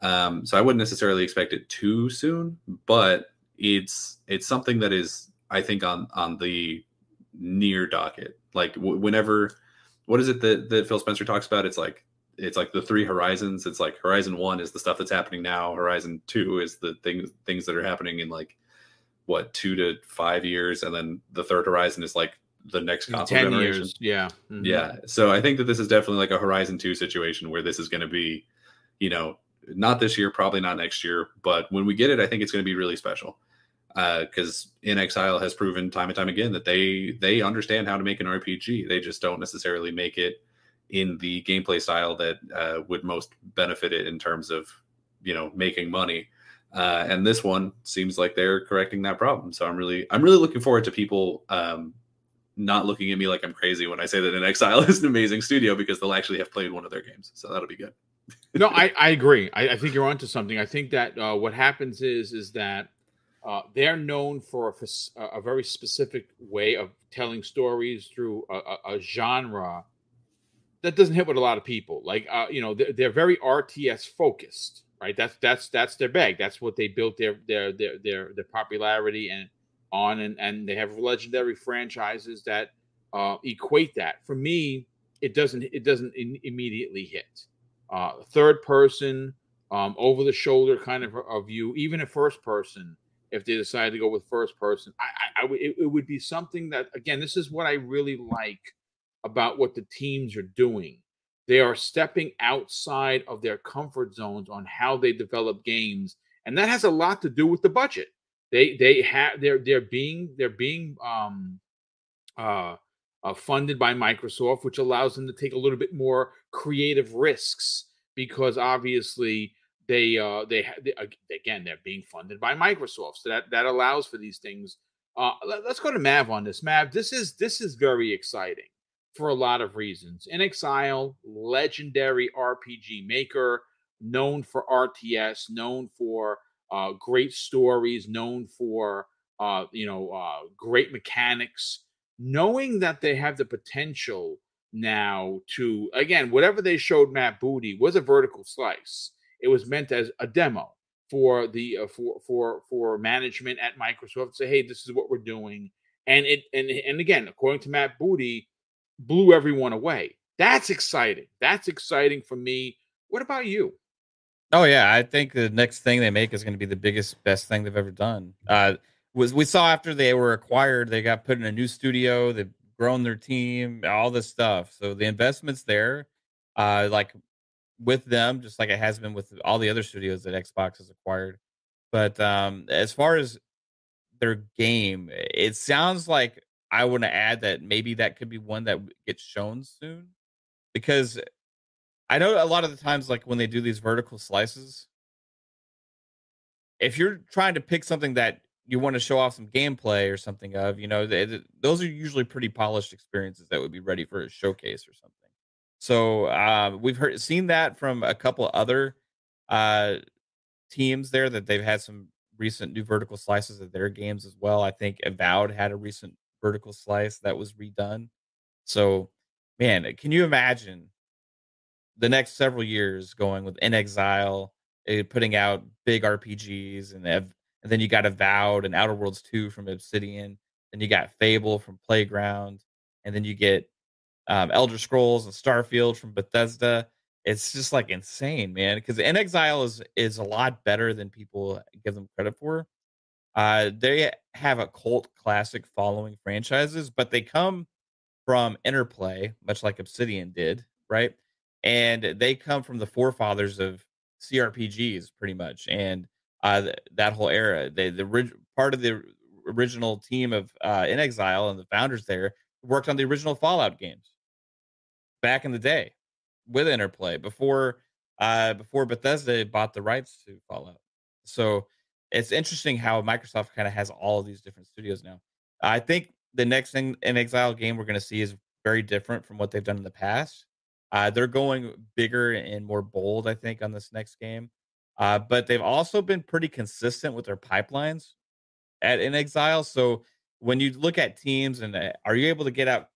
Um, so I wouldn't necessarily expect it too soon, but it's it's something that is I think on on the near docket. Like w- whenever, what is it that that Phil Spencer talks about? It's like it's like the three horizons. It's like Horizon One is the stuff that's happening now. Horizon Two is the things things that are happening in like what two to five years, and then the third horizon is like the next console Ten generation. years. Yeah. Mhm. Yeah. So I think that this is definitely like a Horizon 2 situation where this is going to be, you know, not this year, probably not next year, but when we get it, I think it's going to be really special. Uh, because inXile has proven time and time again that they they understand how to make an RPG. They just don't necessarily make it in the gameplay style that uh, would most benefit it in terms of, you know, making money. Uh, and this one seems like they're correcting that problem. So I'm really I'm really looking forward to people um, not looking at me like I'm crazy when I say that inXile is an amazing studio because they'll actually have played one of their games. So that'll be good. No, I, I agree. I, I think you're onto something. I think that uh, what happens is is that uh, they're known for a, a very specific way of telling stories through a, a, genre that doesn't hit with a lot of people. Like uh, you know, they're, they're very RTS focused, right? That's that's that's their bag. That's what they built their their their their, their popularity and on, and and they have legendary franchises that uh, equate that. For me, it doesn't it doesn't in, immediately hit uh, third person, um, over the shoulder kind of a view, even a first person. If they decide to go with first person, I, I, I would- it, it would be something that again, this is what I really like about what the teams are doing. They are stepping outside of their comfort zones on how they develop games, and that has a lot to do with the budget. They they have they're they're being they're being um uh uh, funded by Microsoft, which allows them to take a little bit more creative risks because obviously they uh, they, they again they're being funded by Microsoft, so that that allows for these things. Uh, let, us go to Mav on this. Mav, this is this is very exciting for a lot of reasons. inXile, legendary RPG maker, known for RTS, known for uh, great stories, known for uh, you know uh, great mechanics knowing that they have the potential now to again whatever they showed Matt Booty was a vertical slice. It was meant as a demo for the uh, for for for management at Microsoft to say, hey, this is what we're doing, and it and and again, according to Matt Booty, blew everyone away. That's exciting. That's exciting for me. What about you? Oh yeah, I think the next thing they make is going to be the biggest, best thing they've ever done. Uh, was we saw after they were acquired, they got put in a new studio, they've grown their team, all this stuff. So the investments there, uh, like with them, just like it has been with all the other studios that Xbox has acquired. But um, as far as their game, it sounds like I want to add that maybe that could be one that gets shown soon because I know a lot of the times, like when they do these vertical slices, if you're trying to pick something that you want to show off some gameplay or something of, you know, th- th- those are usually pretty polished experiences that would be ready for a showcase or something. So uh, we've heard seen that from a couple other uh, teams there that they've had some recent new vertical slices of their games as well. I think Avowed had a recent vertical slice that was redone. So, man, can you imagine the next several years going with inXile, eh, putting out big RPGs, and, and then you got Avowed and Outer Worlds 2 from Obsidian, then you got Fable from Playground, and then you get um, Elder Scrolls and Starfield from Bethesda. It's just like insane, man. Because inXile is is a lot better than people give them credit for. Uh, they have a cult classic following franchises, but they come from Interplay, much like Obsidian did, right? and they come from the forefathers of CRPGs, pretty much, and uh, that whole era. They the part of the original team of uh, inXile and the founders there worked on the original Fallout games back in the day with Interplay before uh, before Bethesda bought the rights to Fallout. So it's interesting how Microsoft kind of has all of these different studios now. I think the next thing inXile game we're going to see is very different from what they've done in the past. Uh, they're going bigger and more bold, I think, on this next game. Uh, but they've also been pretty consistent with their pipelines at inXile. So when you look at teams and uh, are you able to get out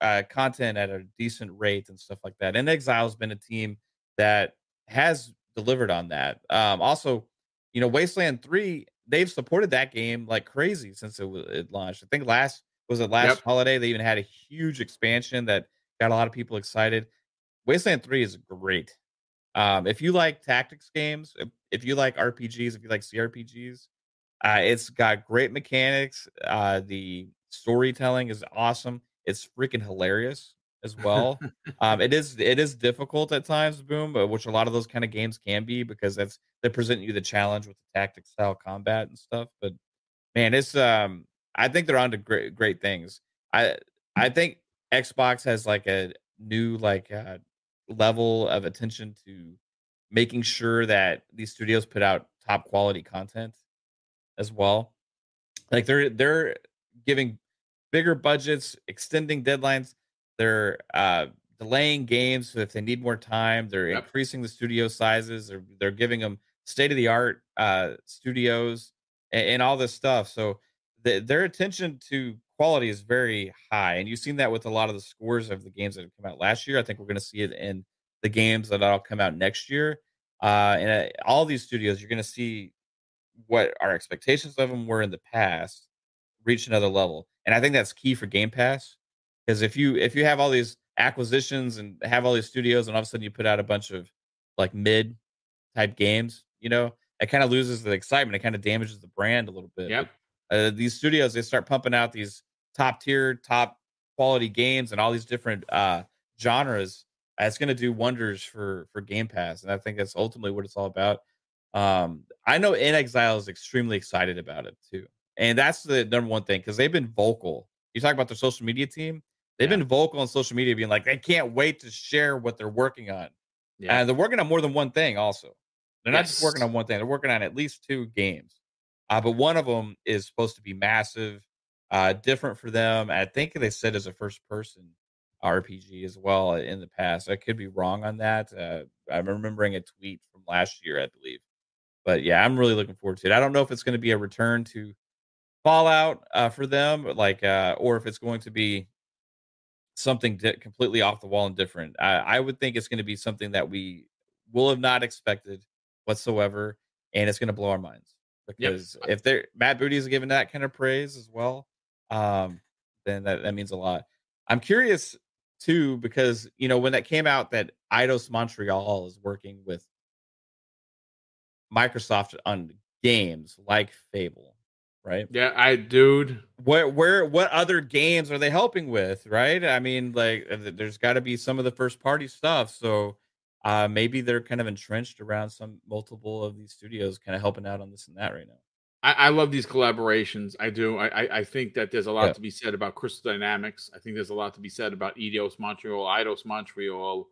uh, content at a decent rate and stuff like that? inXile has been a team that has delivered on that. Um, also, you know, Wasteland Three, they've supported that game like crazy since it, was, it launched. I think last was it last Yep. holiday they even had a huge expansion that got a lot of people excited. Wasteland Three is great. Um, if you like tactics games, if, if you like RPGs, if you like CRPGs, uh, it's got great mechanics. Uh, the storytelling is awesome. It's freaking hilarious as well. um, it is it is difficult at times, boom, which a lot of those kind of games can be because that's they present you the challenge with the tactic style combat and stuff. But man, it's um, I think they're on to great great things. I I think Xbox has like a new like uh, level of attention to making sure that these studios put out top quality content as well. Like they're they're giving bigger budgets, extending deadlines. They're uh, delaying games so if they need more time. They're Yep. increasing the studio sizes. They're they're giving them state of the art uh, studios and, and all this stuff. So the, their attention to quality is very high, and you've seen that with a lot of the scores of the games that have come out last year. I think we're going to see it in the games that will come out next year. Uh, and uh, all these studios, you're going to see what our expectations of them were in the past reach another level and i think that's key for game pass because if you if you have all these acquisitions and have all these studios and all of a sudden you put out a bunch of like mid type games you know it kind of loses the excitement it kind of damages the brand a little bit Yep. uh, these studios they start pumping out these top tier top quality games and all these different uh genres it's going to do wonders for for game pass and i think that's ultimately what it's all about um i know inXile is extremely excited about it too and that's the number one thing because they've been vocal you talk about their social media team they've Yeah. been vocal on social media being like they can't wait to share what they're working on Yeah. and they're working on more than one thing also they're not just working on one thing they're working on at least two games uh, but one of them is supposed to be massive uh different for them i think they said as a first person rpg as well in the past i could be wrong on that uh, i'm remembering a tweet from last year i believe but yeah i'm really looking forward to it i don't know if it's going to be a return to fallout uh, for them like uh or if it's going to be something di- completely off the wall and different I, I would think it's going to be something that we will have not expected whatsoever and it's going to blow our minds because if they're matt booty is given that kind of praise as well um then that, that means a lot. I'm curious too because you know when that came out that Eidos montreal is working with microsoft on games like fable right? Yeah, I dude. where where what other games are they helping with right? I mean like uh, there's got to be some of the first party stuff so uh maybe they're kind of entrenched around some multiple of these studios kind of helping out on this and that right now I, I love these collaborations. I do. I, I, think that there's a lot Yeah. to be said about Crystal Dynamics. I think there's a lot to be said about Eidos Montreal, Eidos Montreal.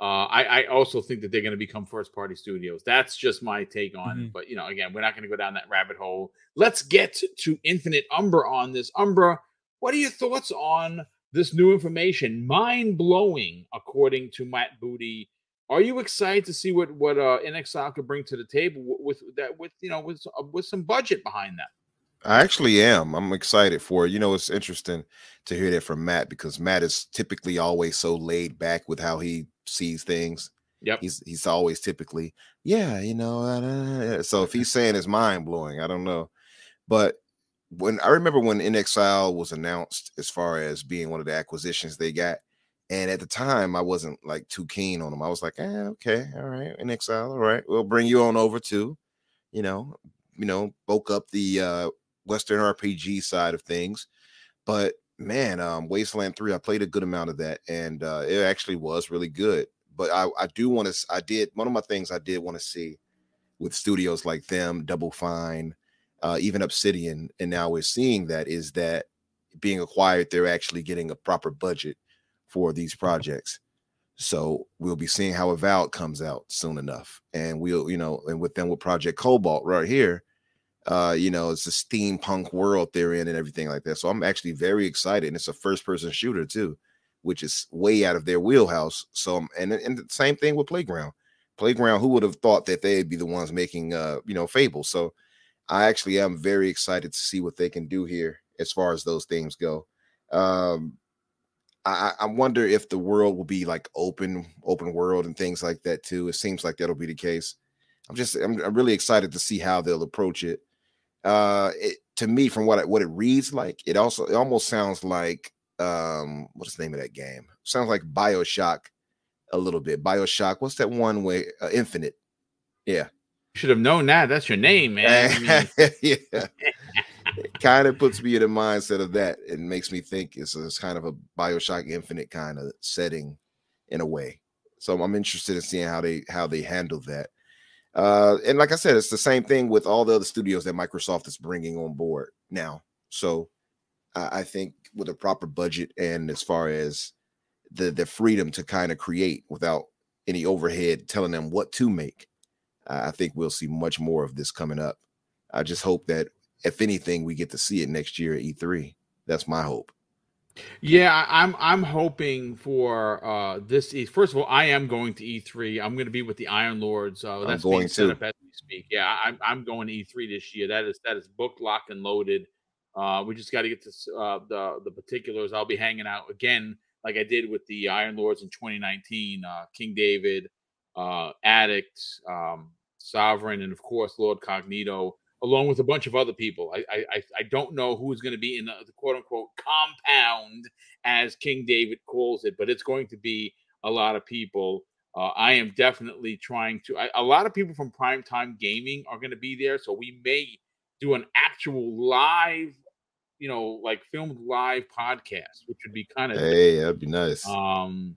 Uh, I, I also think that they're going to become first party studios. That's just my take on it. Mhm. But you know, again, we're not going to go down that rabbit hole. Let's get to Infinite Umbra on this. Umbra, what are your thoughts on this new information? Mind blowing, according to Matt Booty. Are you excited to see what what uh, inXile could bring to the table with, with that with you know with uh, with some budget behind that? I actually am. I'm excited for it. You know, it's interesting to hear that from Matt because Matt is typically always so laid back with how he sees things. Yep. He's he's always typically, yeah, you know. uh, so if he's saying it's mind blowing, I don't know. But when I remember when inXile was announced as far as being one of the acquisitions they got, and at the time I wasn't like too keen on them. I was like, eh, okay, all right, inXile, all right, we'll bring you on over too. You know, you know, bulk up the uh Western RPG side of things. But man, um, Wasteland 3, I played a good amount of that, and uh, it actually was really good. but I, I do want to. I did one of my things I did want to see with studios like them, Double Fine, uh, even Obsidian, and now we're seeing that is that being acquired, they're actually getting a proper budget for these projects. So we'll be seeing how Avowed comes out soon enough, and we'll, you know, and with them with Project Cobalt right here, uh, you know, it's a steampunk world they're in and everything like that. So I'm actually very excited, and it's a first-person shooter too, which is way out of their wheelhouse. So, and and the same thing with Playground. Playground, who would have thought that they'd be the ones making, uh, you know, Fable? So I actually am very excited to see what they can do here as far as those things go. Um, I, I wonder if the world will be like open, open world and things like that too. It seems like that'll be the case. I'm just, I'm, I'm really excited to see how they'll approach it. Uh, it, to me, from what it, what it reads like, it also it almost sounds like um, what's the name of that game? Sounds like Bioshock a little bit. Bioshock. What's that one way? Uh, Infinite. Yeah. You Should have known that. That's your name, man. I mean, yeah. kind of puts me in the mindset of that and makes me think it's, it's kind of a Bioshock Infinite kind of setting in a way. So I'm interested in seeing how they how they handle that. Uh, and like I said, it's the same thing with all the other studios that Microsoft is bringing on board now. So I think with a proper budget and as far as the the freedom to kind of create without any overhead telling them what to make, I think we'll see much more of this coming up. I just hope that if anything, we get to see it next year at E3. That's my hope. Yeah, I'm I'm hoping for uh this. E- First of all, I am going to E3. I'm going to be with the Iron Lords. Uh, that's going being set too. up as we speak. Yeah, I'm I'm going to E3 this year. That is that is booked, locked, and loaded. Uh, we just got to get to uh, the the particulars. I'll be hanging out again, like I did with the Iron Lords in 2019. Uh, King David, uh, Addict, um, Sovereign, and of course Lord Cognito, along with a bunch of other people. I I I- don't know who's going to be in the, the quote unquote compound, as King David calls it, but it's going to be a lot of people. Uh, I am definitely trying to. I, a lot of people from Primetime Gaming are going to be there, so we may do an actual live, you know, like filmed live podcast, which would be kind of. Hey, that'd be nice. Um.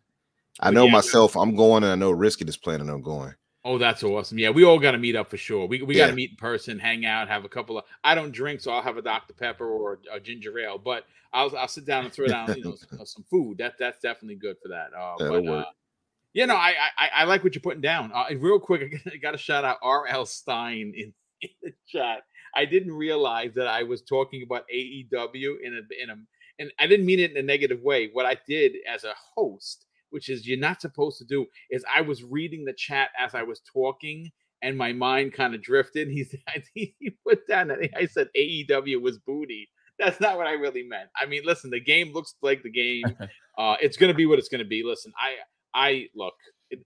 I know yeah, myself. I'm going, and I know Risky is planning on going. Oh, that's awesome. Yeah, we all got to meet up for sure. We, we got to meet in person, hang out, have a couple of. I don't drink, so I'll have a Dr Pepper or a ginger ale, but I'll I'll sit down and throw down you know some, some food. That that's definitely good for that. Uh, That'll but, work. Uh, you know, I, I I like what you're putting down. Uh, real quick, I got to shout out R.L. Stein in, in the chat. I didn't realize that I was talking about AEW in a in a and I didn't mean it in a negative way. What I did as a host, which is you're not supposed to do, is I was reading the chat as I was talking, and my mind kind of drifted. He said, he put down that I said AEW was booty. That's not what I really meant. I mean, listen, the game looks like the game. Uh, it's going to be what it's going to be. Listen, I I look,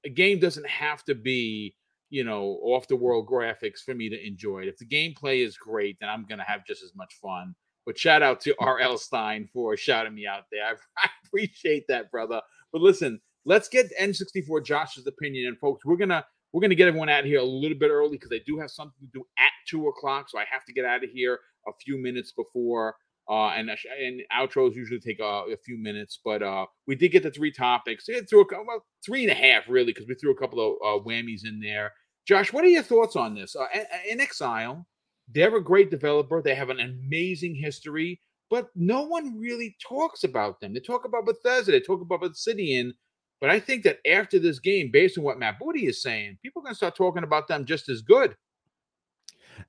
a game doesn't have to be you know off the world graphics for me to enjoy it. If the gameplay is great, then I'm going to have just as much fun. But shout out to R.L. Stein for shouting me out there. I, I appreciate that, brother. But listen, let's get N64 Josh's opinion. And folks, we're gonna we're gonna get everyone out of here a little bit early because I do have something to do at two o'clock, so I have to get out of here a few minutes before. Uh, and and outros usually take uh, a few minutes, but uh, we did get the three topics. We threw a well, three and a half really, because we threw a couple of uh, whammies in there. Josh, what are your thoughts on this? Uh, inXile, they're a great developer. They have an amazing history, but no one really talks about them. They talk about Bethesda, they talk about Obsidian, but I think that after this game, based on what Matt Booty is saying, people are going to start talking about them just as good.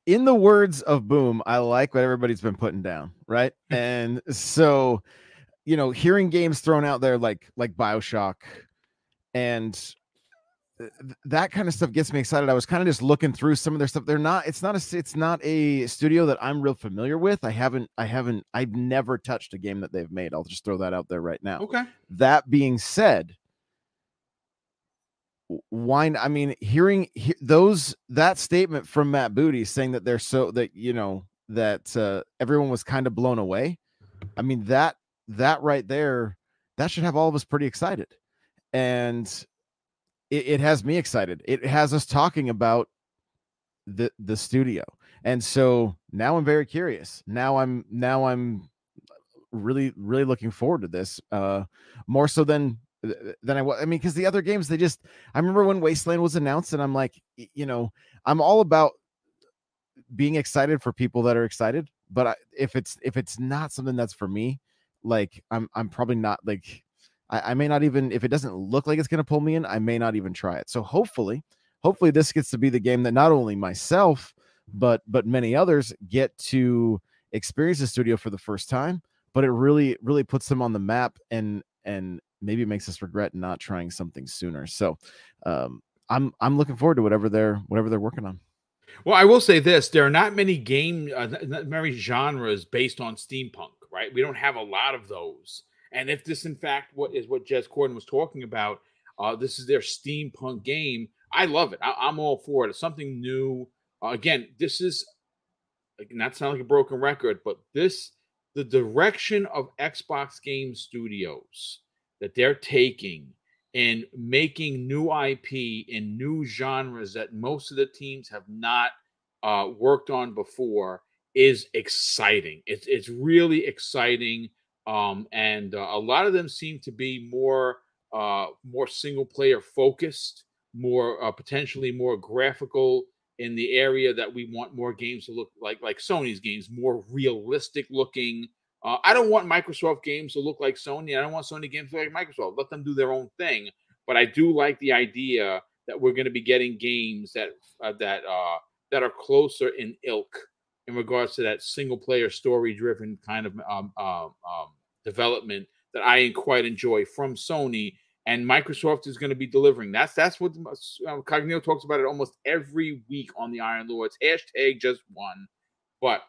in the words of Boom, I like what everybody's been putting down, right? and so, you know, hearing games thrown out there like like BioShock and that kind of stuff gets me excited. I was kind of just looking through some of their stuff. They're not it's not a it's not a studio that I'm real familiar with. I haven't I haven't I've never touched a game that they've made. I'll just throw that out there right now. Okay. That being said, why? I mean, hearing he, those that statement from Matt Booty saying that they're so that you know that uh, everyone was kind of blown away. I mean that that right there, that should have all of us pretty excited, and it, it has me excited. It has us talking about the the studio, and so now I'm very curious. Now I'm now I'm really really looking forward to this uh more so than than I was. I mean, because the other games, they just. I remember when Wasteland was announced, and I'm like, you know, I'm all about being excited for people that are excited. But I, if it's if it's not something that's for me, like I'm I'm probably not like I, I may not even if it doesn't look like it's gonna pull me in, I may not even try it. So hopefully, hopefully this gets to be the game that not only myself but but many others get to experience the studio for the first time but it really really puts them on the map and and maybe makes us regret not trying something sooner so um i'm i'm looking forward to whatever they're whatever they're working on Well, I will say this: there are not many game, uh, not many genres based on steampunk, right? We don't have a lot of those. And if this, in fact, what is what Jez Corden was talking about, uh, this is their steampunk game. I love it. I, I'm all for it. It's something new. Uh, again, this is not sound like a broken record, but this the direction of Xbox Game Studios that they're taking and making new IP in new genres that most of the teams have not uh, worked on before is exciting. It's it's really exciting, um, and uh, a lot of them seem to be more uh, more single player focused, more uh, potentially more graphical in the area that we want more games to look like like Sony's games, more realistic looking. Uh, I don't want Microsoft games to look like Sony. I don't want Sony games to look like Microsoft. Let them do their own thing. But I do like the idea that we're going to be getting games that uh, that uh, that are closer in ilk in regards to that single player story driven kind of um, um, um, development that I quite enjoy from Sony. And Microsoft is going to be delivering. That's that's what uh, Cognito talks about it almost every week on the Iron Lords. Hashtag just one. But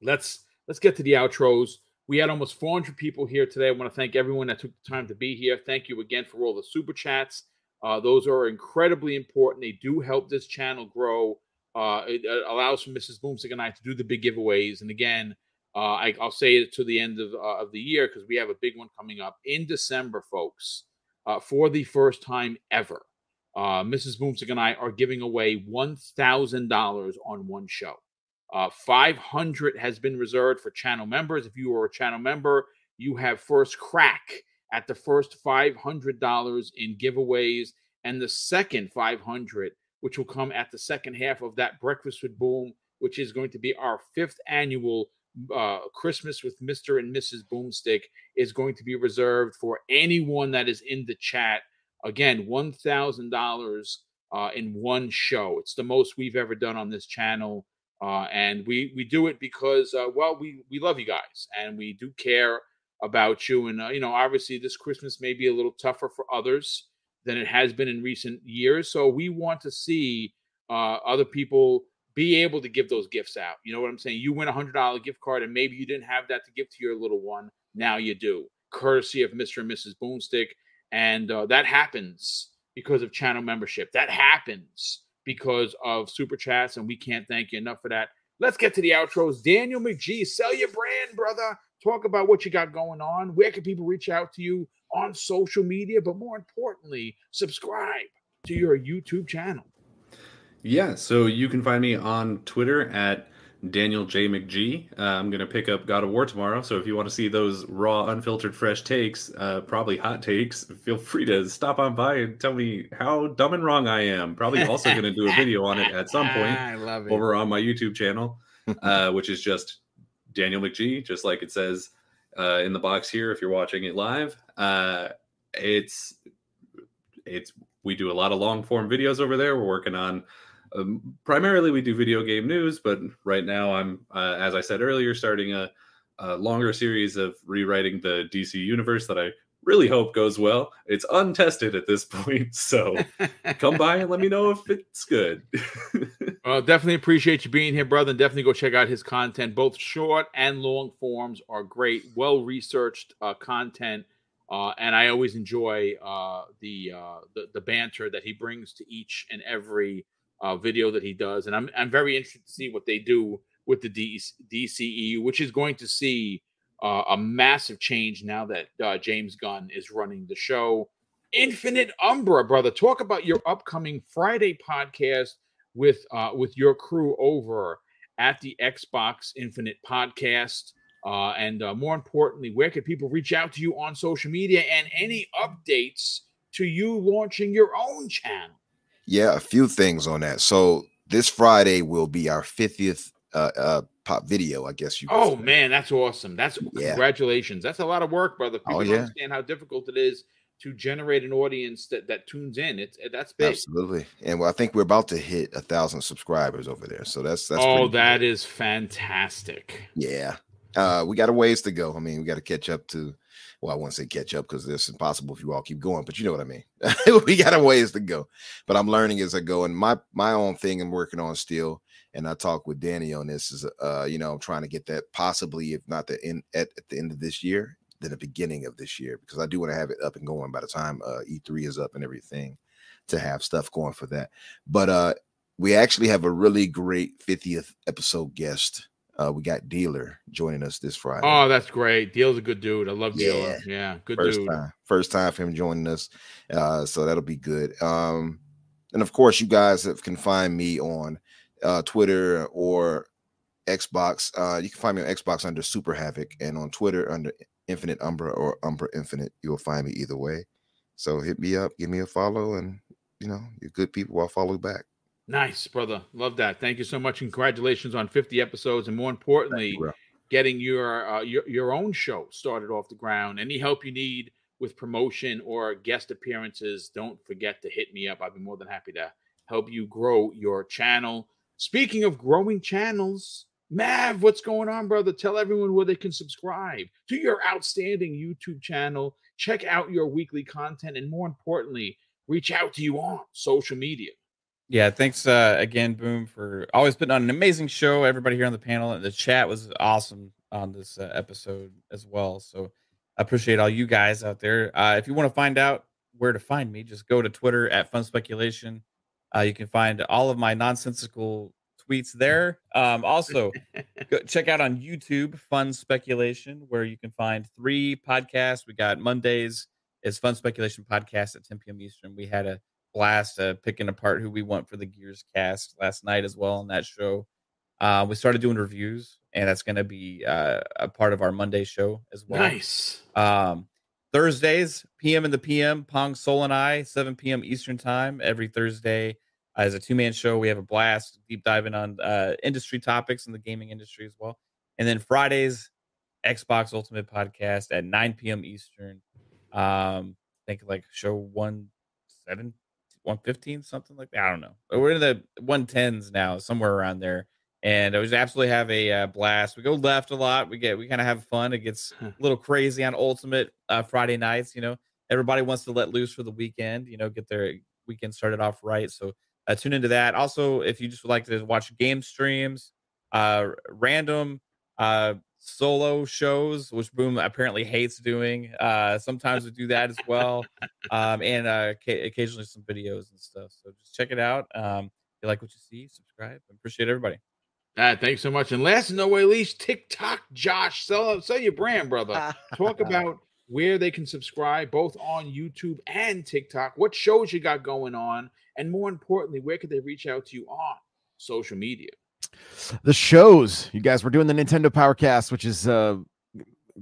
let's let's get to the outros. We had almost 400 people here today. I want to thank everyone that took the time to be here. Thank you again for all the super chats. Uh, those are incredibly important. They do help this channel grow. Uh, it, it allows for Mrs. Boomstick and I to do the big giveaways. And again, uh, I, I'll say it to the end of, uh, of the year because we have a big one coming up in December, folks. Uh, for the first time ever, uh, Mrs. Boomstick and I are giving away $1,000 on one show. Uh, 500 has been reserved for channel members. If you are a channel member, you have first crack at the first $500 in giveaways and the second 500 which will come at the second half of that breakfast with boom which is going to be our fifth annual uh, christmas with mr and mrs boomstick is going to be reserved for anyone that is in the chat. Again $1000 uh, in one show. It's the most we've ever done on this channel uh, and we we do it because uh, well we we love you guys and we do care about you. And uh, you know obviously this christmas may be a little tougher for others than it has been in recent years. So we want to see other people be able to give those gifts out you know what i'm saying you win a hundred dollar gift card and maybe you didn't have that to give to your little one now you do courtesy of mr and mrs boomstick and uh, that happens because of channel membership that happens because of super chats and we can't thank you enough for that let's get to the outros daniel mcgee sell your brand brother talk about what you got going on. Where can people reach out to you on social media? But more importantly, subscribe to your YouTube channel. Yeah, so you can find me on Twitter at Daniel J McGee. Uh, I'm gonna pick up God of War tomorrow, so if you want to see those raw, unfiltered, fresh takes, uh, probably hot takes, feel free to stop on by and tell me how dumb and wrong I am. Probably also gonna do a video on it at some point love it. over on my YouTube channel, uh, which is just Daniel McGee, just like it says uh, in the box here. If you're watching it live, uh, it's it's we do a lot of long form videos over there. We're working on um, primarily we do video game news, but right now I'm uh, as I said earlier starting a, a longer series of rewriting the DC universe that I really hope goes well. It's untested at this point, so come by and let me know if it's good. Well, definitely appreciate you being here, brother. And definitely go check out his content. Both short and long forms are great, well researched uh, content. Uh, and I always enjoy uh, the, uh, the the banter that he brings to each and every uh, video that he does. And I'm I'm very interested to see what they do with the D- DCEU, which is going to see uh, a massive change now that uh, James Gunn is running the show. Infinite Umbra, brother. Talk about your upcoming Friday podcast with uh, with your crew over at the Xbox Infinite podcast. Uh, and uh, more importantly, where can people reach out to you on social media and any updates to you launching your own channel? Yeah, a few things on that. So this Friday will be our 50th uh, uh, pop video, I guess you. Oh say. man, that's awesome! That's Yeah. congratulations. That's a lot of work, brother. People Oh, don't yeah. understand how difficult it is to generate an audience that that tunes in. It's that's big. Absolutely, and well, I think we're about to hit a thousand subscribers over there. So that's that's. oh, that good. is fantastic. Yeah. Uh, we got a ways to go. I mean, we got to catch up to. Well, I wouldn't say catch up because it's impossible if you all keep going, but you know what I mean. we got a ways to go, but I'm learning as I go. And my my own thing I'm working on still, and I talk with Danny on this is, uh, you know, I'm trying to get that possibly, if not the end at, at the end of this year, then the beginning of this year, because I do want to have it up and going by the time uh, E3 is up and everything, to have stuff going for that. But uh, we actually have a really great 50th episode guest. Uh, we got Dealer joining us this Friday. Oh, that's great. Deal's a good dude. I love Dealer. Yeah. Yeah, good first dude. time, first time for him joining us. Uh, so that'll be good. Um, and of course, you guys have- can find me on uh, Twitter or Xbox. Uh, you can find me on Xbox under Super Havoc and on Twitter under Infinite Umbra or Umbra Infinite. You'll find me either way. So hit me up, give me a follow, and you know, you're good people. I'll follow back. Nice, brother. Love that. Thank you so much. Congratulations on 50 episodes, and more importantly, bro. getting your uh, your your own show started off the ground. Any help you need with promotion or guest appearances, don't forget to hit me up. I'd be more than happy to help you grow your channel. Speaking of growing channels, Mav, what's going on, brother? Tell everyone where they can subscribe to your outstanding YouTube channel. Check out your weekly content, and more importantly, reach out to you on social media. Yeah, thanks uh, again, Boom, for always putting on an amazing show. Everybody here on the panel, and the chat was awesome on this uh, episode as well. So I appreciate all you guys out there. Uh, if you want to find out where to find me, just go to Twitter at Fun Speculation. Uh, you can find all of my nonsensical tweets there. Um, also, go check out on YouTube Fun Speculation, where you can find three podcasts. We got Mondays is Fun Speculation podcast at 10 p.m. Eastern. We had a blast uh, picking apart who we want for the Gears cast last night as well on that show. Uh, we started doing reviews, and that's going to be uh, a part of our Monday show as well. Nice. Um, Thursdays, PM in the PM, Pong Soul and I, 7 p.m. Eastern time every Thursday. Uh, as a two man show, we have a blast deep diving on uh, industry topics in the gaming industry as well. And then Fridays, Xbox Ultimate Podcast at 9 p.m. Eastern. Um, I think like show 170, 115, something like that. I don't know. But We're in the 110s now, somewhere around there. And we just absolutely have a uh, blast. We go left a lot. We get we kind of have fun. It gets a little crazy on Ultimate uh, Friday nights. You know, everybody wants to let loose for the weekend. You know, get their weekend started off right. So uh, tune into that. Also, if you just would like to watch game streams, uh, random uh, solo shows, which Boom apparently hates doing. Uh, sometimes we do that as well, um, and uh, ca- occasionally some videos and stuff. So just check it out. Um, if you like what you see, subscribe. Appreciate everybody. Ah, thanks so much. And last no way least, TikTok, Josh, sell sell your brand, brother. Talk about where they can subscribe, both on YouTube and TikTok. What shows you got going on, and more importantly, where could they reach out to you on social media? The shows. You guys we're doing the nintendo powercast which is uh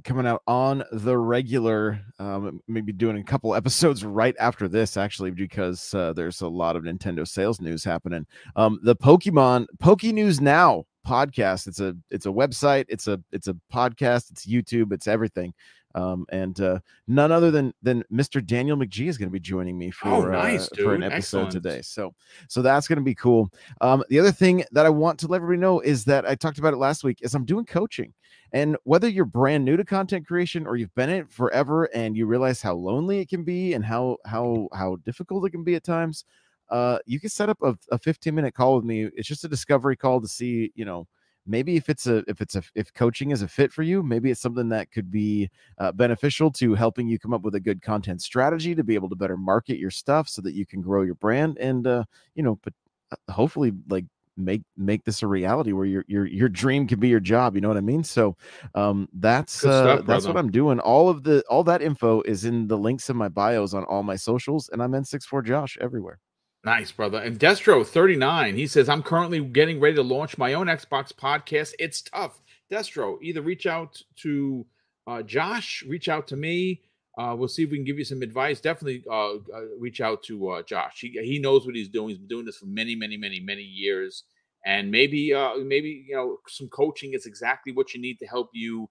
coming out on the regular. Um maybe doing a couple episodes right after this actually because uh, there's a lot of nintendo sales news happening. Um the pokemon poke news now podcast. It's a it's a website. It's a it's a podcast. It's youtube. It's everything um and uh none other than than mr daniel mcgee is going to be joining me for Oh, nice, uh, for an episode Excellent. today so so that's going to be cool um, the other thing that I want to let everybody know is that I talked about it last week is I'm doing coaching. And whether you're brand new to content creation or you've been in it forever and you realize how lonely it can be and how how how difficult it can be at times, uh, you can set up a, a 15 minute call with me. It's just a discovery call to see, you know, maybe if it's a if it's a if coaching is a fit for you, maybe it's something that could be uh, beneficial to helping you come up with a good content strategy to be able to better market your stuff so that you can grow your brand and uh, you know, but uh, hopefully like make make this a reality where your your your dream can be your job you know what i mean? So um that's uh stuff, that's what i'm doing. All of the all that info is in the links in my bios on all my socials and i'm n64 josh everywhere Nice, brother. And Destro 39, he says, I'm currently getting ready to launch my own Xbox podcast. It's tough Destro, either reach out to uh, Josh, reach out to me. Uh, we'll see if we can give you some advice. Definitely uh, uh, reach out to uh, Josh. He, he knows what he's doing. He's been doing this for many, many, many, many years. And maybe, uh, maybe you know, some coaching is exactly what you need to help you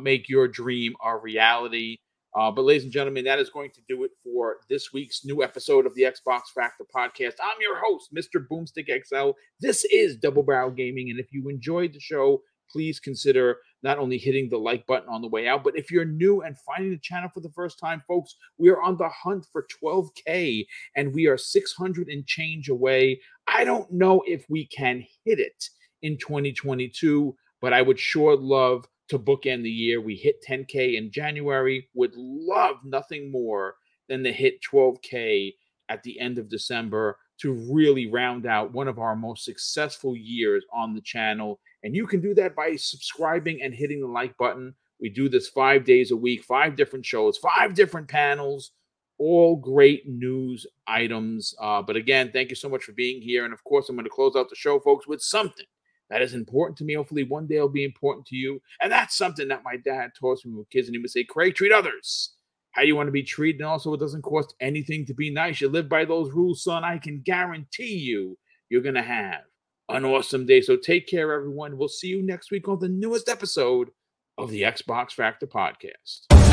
make your dream a reality. Uh, but, ladies and gentlemen, that is going to do it for this week's new episode of the Xbox Factor podcast. I'm your host, Mr. Boomstick XL. This is Double Barrel Gaming. And if you enjoyed the show, please consider not only hitting the like button on the way out, but if you're new and finding the channel for the first time, folks, we are on the hunt for 12K and we are 600 and change away. I don't know if we can hit it in 2022, but I would sure love to bookend the year. We hit 10K in January, would love nothing more than to hit 12K at the end of December to really round out one of our most successful years on the channel. And you can do that by subscribing and hitting the like button. We do this five days a week, five different shows, five different panels, all great news items. Uh, but again, thank you so much for being here. And of course, I'm going to close out the show, folks, with something that is important to me. Hopefully, one day it'll be important to you. And that's something that my dad taught us when we were kids. And he would say, Craig, treat others how you want to be treated. And also, it doesn't cost anything to be nice. You live by those rules, son. I can guarantee you, you're going to have an awesome day. So take care, everyone. We'll see you next week on the newest episode of the Xbox Factor podcast.